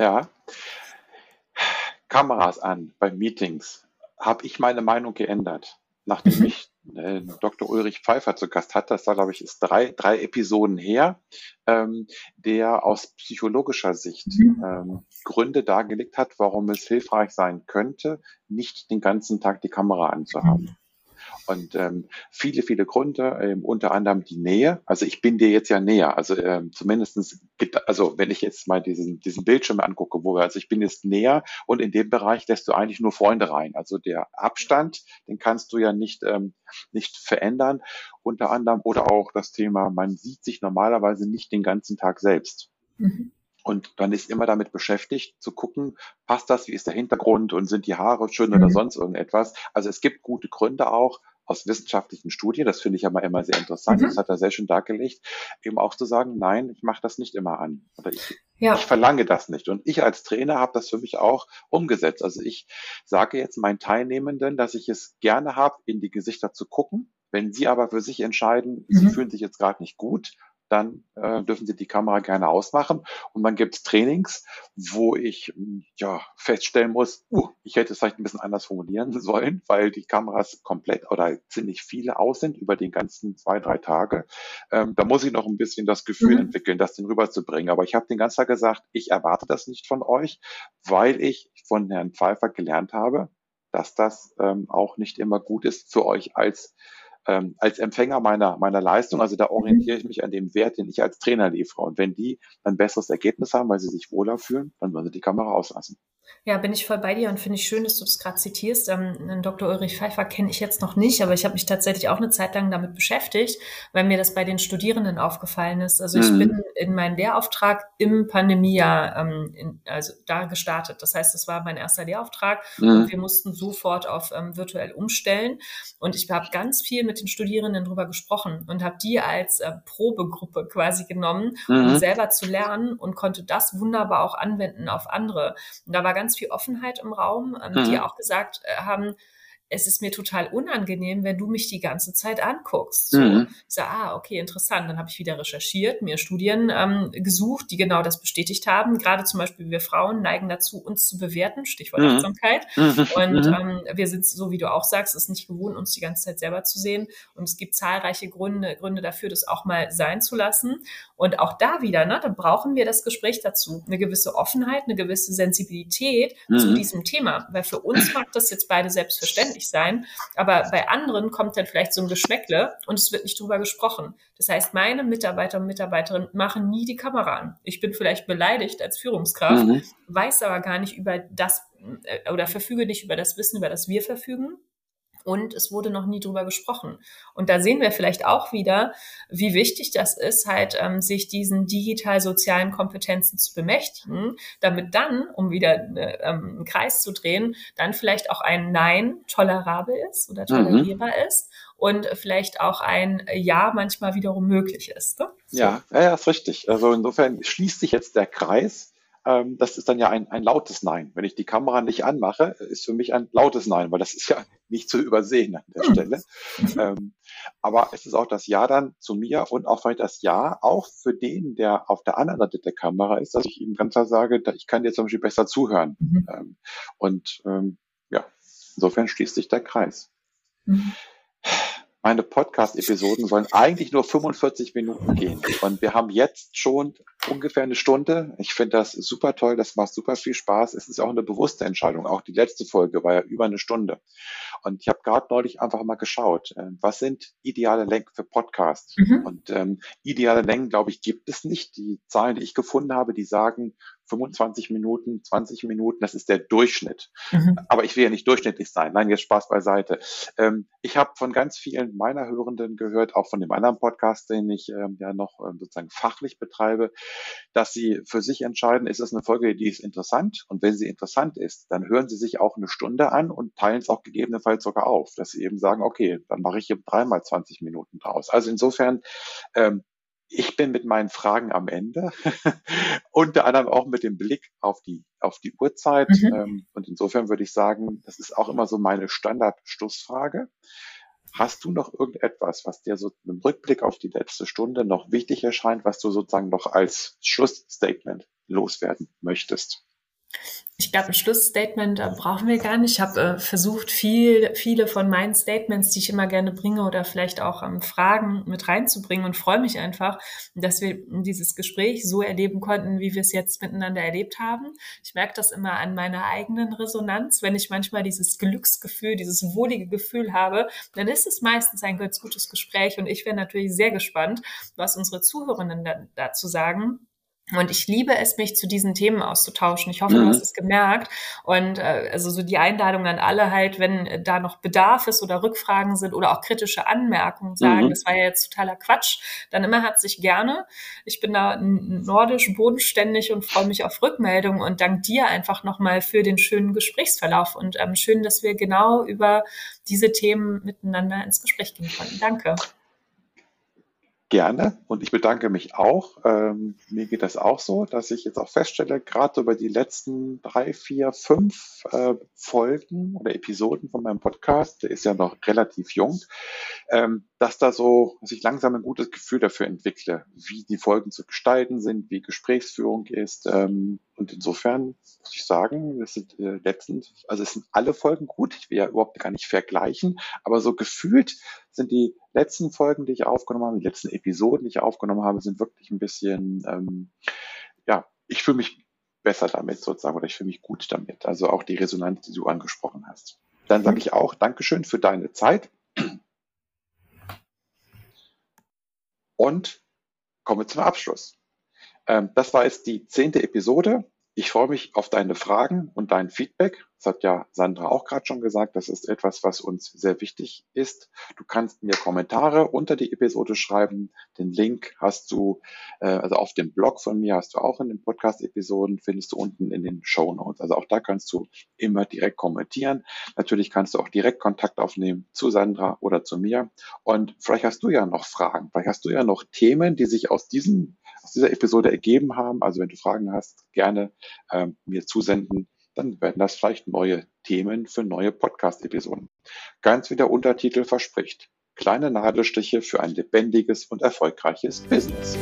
Ja. Kameras an bei Meetings habe ich meine Meinung geändert, nachdem mhm. ich äh, Dr. Ulrich Pfeiffer zu Gast hatte. Das war, glaube ich, ist drei, drei Episoden her, ähm, der aus psychologischer Sicht mhm. ähm, Gründe dargelegt hat, warum es hilfreich sein könnte, nicht den ganzen Tag die Kamera anzuhaben. Und ähm, viele, viele Gründe, ähm, unter anderem die Nähe. Also ich bin dir jetzt ja näher. Also ähm, zumindestens, also wenn ich jetzt mal diesen, diesen Bildschirm angucke, wo wir, also ich bin jetzt näher und in dem Bereich lässt du eigentlich nur Freunde rein. Also der Abstand, den kannst du ja nicht, ähm, nicht verändern. Unter anderem oder auch das Thema, man sieht sich normalerweise nicht den ganzen Tag selbst. Mhm. Und dann ist immer damit beschäftigt, zu gucken, passt das, wie ist der Hintergrund und sind die Haare schön mhm. oder sonst irgendetwas. Also es gibt gute Gründe auch, aus wissenschaftlichen Studien, das finde ich aber immer sehr interessant, mhm. das hat er sehr schön dargelegt, eben auch zu sagen, nein, ich mache das nicht immer an oder ich, ja. ich verlange das nicht. Und ich als Trainer habe das für mich auch umgesetzt. Also ich sage jetzt meinen Teilnehmenden, dass ich es gerne habe, in die Gesichter zu gucken. Wenn sie aber für sich entscheiden, mhm. sie fühlen sich jetzt gerade nicht gut, dann äh, dürfen Sie die Kamera gerne ausmachen. Und dann gibt es Trainings, wo ich ja feststellen muss, uh, ich hätte es vielleicht ein bisschen anders formulieren [LAUGHS] sollen, weil die Kameras komplett oder ziemlich viele aus sind über die ganzen zwei, drei Tage. Ähm, da muss ich noch ein bisschen das Gefühl mhm. entwickeln, das den rüberzubringen. Aber ich habe den ganzen Tag gesagt, ich erwarte das nicht von euch, weil ich von Herrn Pfeiffer gelernt habe, dass das ähm, auch nicht immer gut ist für euch als ähm, als Empfänger meiner, meiner Leistung. Also da orientiere ich mich an dem Wert, den ich als Trainer liefere. Und wenn die ein besseres Ergebnis haben, weil sie sich wohler fühlen, dann wollen sie die Kamera auslassen. Ja, bin ich voll bei dir und finde ich schön, dass du das gerade zitierst. Ähm, Dr. Ulrich Pfeiffer kenne ich jetzt noch nicht, aber ich habe mich tatsächlich auch eine Zeit lang damit beschäftigt, weil mir das bei den Studierenden aufgefallen ist. Also ich mhm. bin in meinen Lehrauftrag im Pandemiejahr ähm, in, also da gestartet. Das heißt, das war mein erster Lehrauftrag mhm. und wir mussten sofort auf ähm, virtuell umstellen. Und ich habe ganz viel mit den Studierenden drüber gesprochen und habe die als äh, Probegruppe quasi genommen, mhm. um selber zu lernen und konnte das wunderbar auch anwenden auf andere. Und da war ganz viel Offenheit im Raum, ähm, mhm. die auch gesagt äh, haben, es ist mir total unangenehm, wenn du mich die ganze Zeit anguckst. So, mhm. ich sage, ah, okay, interessant. Dann habe ich wieder recherchiert, mir Studien ähm, gesucht, die genau das bestätigt haben. Gerade zum Beispiel wir Frauen neigen dazu, uns zu bewerten, Stichwort mhm. Achtsamkeit. Mhm. Und mhm. ähm, wir sind, so wie du auch sagst, es nicht gewohnt, uns die ganze Zeit selber zu sehen. Und es gibt zahlreiche Gründe, Gründe dafür, das auch mal sein zu lassen. Und auch da wieder, ne, dann brauchen wir das Gespräch dazu. Eine gewisse Offenheit, eine gewisse Sensibilität zu mhm. diesem Thema. Weil für uns mag das jetzt beide selbstverständlich lustig sein. Aber bei anderen kommt dann vielleicht so ein Geschmäckle und es wird nicht drüber gesprochen. Das heißt, meine Mitarbeiter und Mitarbeiterinnen machen nie die Kamera an. Ich bin vielleicht beleidigt als Führungskraft, mhm. weiß aber gar nicht über das äh, oder verfüge nicht über das Wissen, über das wir verfügen und es wurde noch nie drüber gesprochen. Und da sehen wir vielleicht auch wieder, wie wichtig das ist, halt ähm, sich diesen digital-sozialen Kompetenzen zu bemächtigen, damit dann, um wieder äh, ähm, einen Kreis zu drehen, dann vielleicht auch ein Nein tolerabel ist oder mhm. tolerierbar mhm. ist und vielleicht auch ein Ja manchmal wiederum möglich ist. Ne? Ja, ja, ja, ist richtig. Also insofern schließt sich jetzt der Kreis ähm, das ist dann ja ein, ein lautes Nein. Wenn ich die Kamera nicht anmache, ist für mich ein lautes Nein, weil das ist ja [LAUGHS] nicht zu übersehen an der Stelle. Ähm, aber es ist auch das Ja dann zu mir und auch vielleicht das Ja auch für den, der auf der anderen Seite der Kamera ist, dass ich ihm ganz klar sage, ich kann dir zum Beispiel besser zuhören. Mhm. Ähm, und ähm, ja, insofern schließt sich der Kreis. Mhm meine Podcast-Episoden sollen eigentlich nur 45 Minuten gehen. Und wir haben jetzt schon ungefähr eine Stunde. Ich finde das super toll. Das macht super viel Spaß. Es ist auch eine bewusste Entscheidung. Auch die letzte Folge war ja über eine Stunde. Und ich habe gerade neulich einfach mal geschaut, äh, was sind ideale Längen für Podcasts? Mhm. Und ähm, ideale Längen, glaube ich, gibt es nicht. Die Zahlen, die ich gefunden habe, die sagen 25 Minuten, 20 Minuten, das ist der Durchschnitt. Mhm. Aber ich will ja nicht durchschnittlich sein. Nein, jetzt Spaß beiseite. Ähm, ich habe von ganz vielen meiner Hörenden gehört, auch von dem anderen Podcast, den ich ähm, ja noch ähm, sozusagen fachlich betreibe, dass sie für sich entscheiden, ist es eine Folge, die ist interessant? Und wenn sie interessant ist, dann hören sie sich auch eine Stunde an und teilen es auch gegebenenfalls sogar auf, dass sie eben sagen, okay, dann mache ich hier dreimal 20 Minuten draus. Also insofern, ähm, ich bin mit meinen Fragen am Ende, [LAUGHS] unter anderem auch mit dem Blick auf die, auf die Uhrzeit. Mhm. Ähm, und insofern würde ich sagen, das ist auch immer so meine Standardschlussfrage. Hast du noch irgendetwas, was dir so im Rückblick auf die letzte Stunde noch wichtig erscheint, was du sozusagen noch als Schlussstatement loswerden möchtest? Ich glaube, ein Schlussstatement äh, brauchen wir gar nicht. Ich habe äh, versucht, viel, viele von meinen Statements, die ich immer gerne bringe oder vielleicht auch ähm, Fragen mit reinzubringen und freue mich einfach, dass wir dieses Gespräch so erleben konnten, wie wir es jetzt miteinander erlebt haben. Ich merke das immer an meiner eigenen Resonanz. Wenn ich manchmal dieses Glücksgefühl, dieses wohlige Gefühl habe, dann ist es meistens ein ganz gutes Gespräch und ich wäre natürlich sehr gespannt, was unsere Zuhörenden dazu sagen und ich liebe es, mich zu diesen Themen auszutauschen. Ich hoffe, mhm. du hast es gemerkt. Und äh, also so die Einladung an alle halt, wenn da noch Bedarf ist oder Rückfragen sind oder auch kritische Anmerkungen sagen, mhm. das war ja jetzt totaler Quatsch, dann immer herzlich gerne. Ich bin da nordisch bodenständig und freue mich auf Rückmeldungen und dank dir einfach nochmal für den schönen Gesprächsverlauf und ähm, schön, dass wir genau über diese Themen miteinander ins Gespräch gehen konnten. Danke. Gerne und ich bedanke mich auch. Ähm, mir geht das auch so, dass ich jetzt auch feststelle, gerade über die letzten drei, vier, fünf äh, Folgen oder Episoden von meinem Podcast, der ist ja noch relativ jung, ähm, dass da so sich langsam ein gutes Gefühl dafür entwickle, wie die Folgen zu gestalten sind, wie Gesprächsführung ist. Ähm, und insofern muss ich sagen, das sind äh, letztend, also es sind alle Folgen gut. Ich will ja überhaupt gar nicht vergleichen, aber so gefühlt sind die letzten Folgen, die ich aufgenommen habe, die letzten Episoden, die ich aufgenommen habe, sind wirklich ein bisschen, ähm, ja, ich fühle mich besser damit sozusagen oder ich fühle mich gut damit. Also auch die Resonanz, die du angesprochen hast. Dann sage ich auch Dankeschön für deine Zeit. Und komme zum Abschluss. Ähm, das war jetzt die zehnte Episode. Ich freue mich auf deine Fragen und dein Feedback. Das hat ja Sandra auch gerade schon gesagt. Das ist etwas, was uns sehr wichtig ist. Du kannst mir Kommentare unter die Episode schreiben. Den Link hast du, äh, also auf dem Blog von mir hast du auch in den Podcast-Episoden, findest du unten in den Show Notes. Also auch da kannst du immer direkt kommentieren. Natürlich kannst du auch direkt Kontakt aufnehmen zu Sandra oder zu mir. Und vielleicht hast du ja noch Fragen. Vielleicht hast du ja noch Themen, die sich aus diesem aus dieser Episode ergeben haben. Also wenn du Fragen hast, gerne ähm, mir zusenden. dann werden das vielleicht neue Themen für neue Podcast-Episoden. Ganz wie der Untertitel verspricht. Kleine Nadelstiche für ein lebendiges und erfolgreiches Business.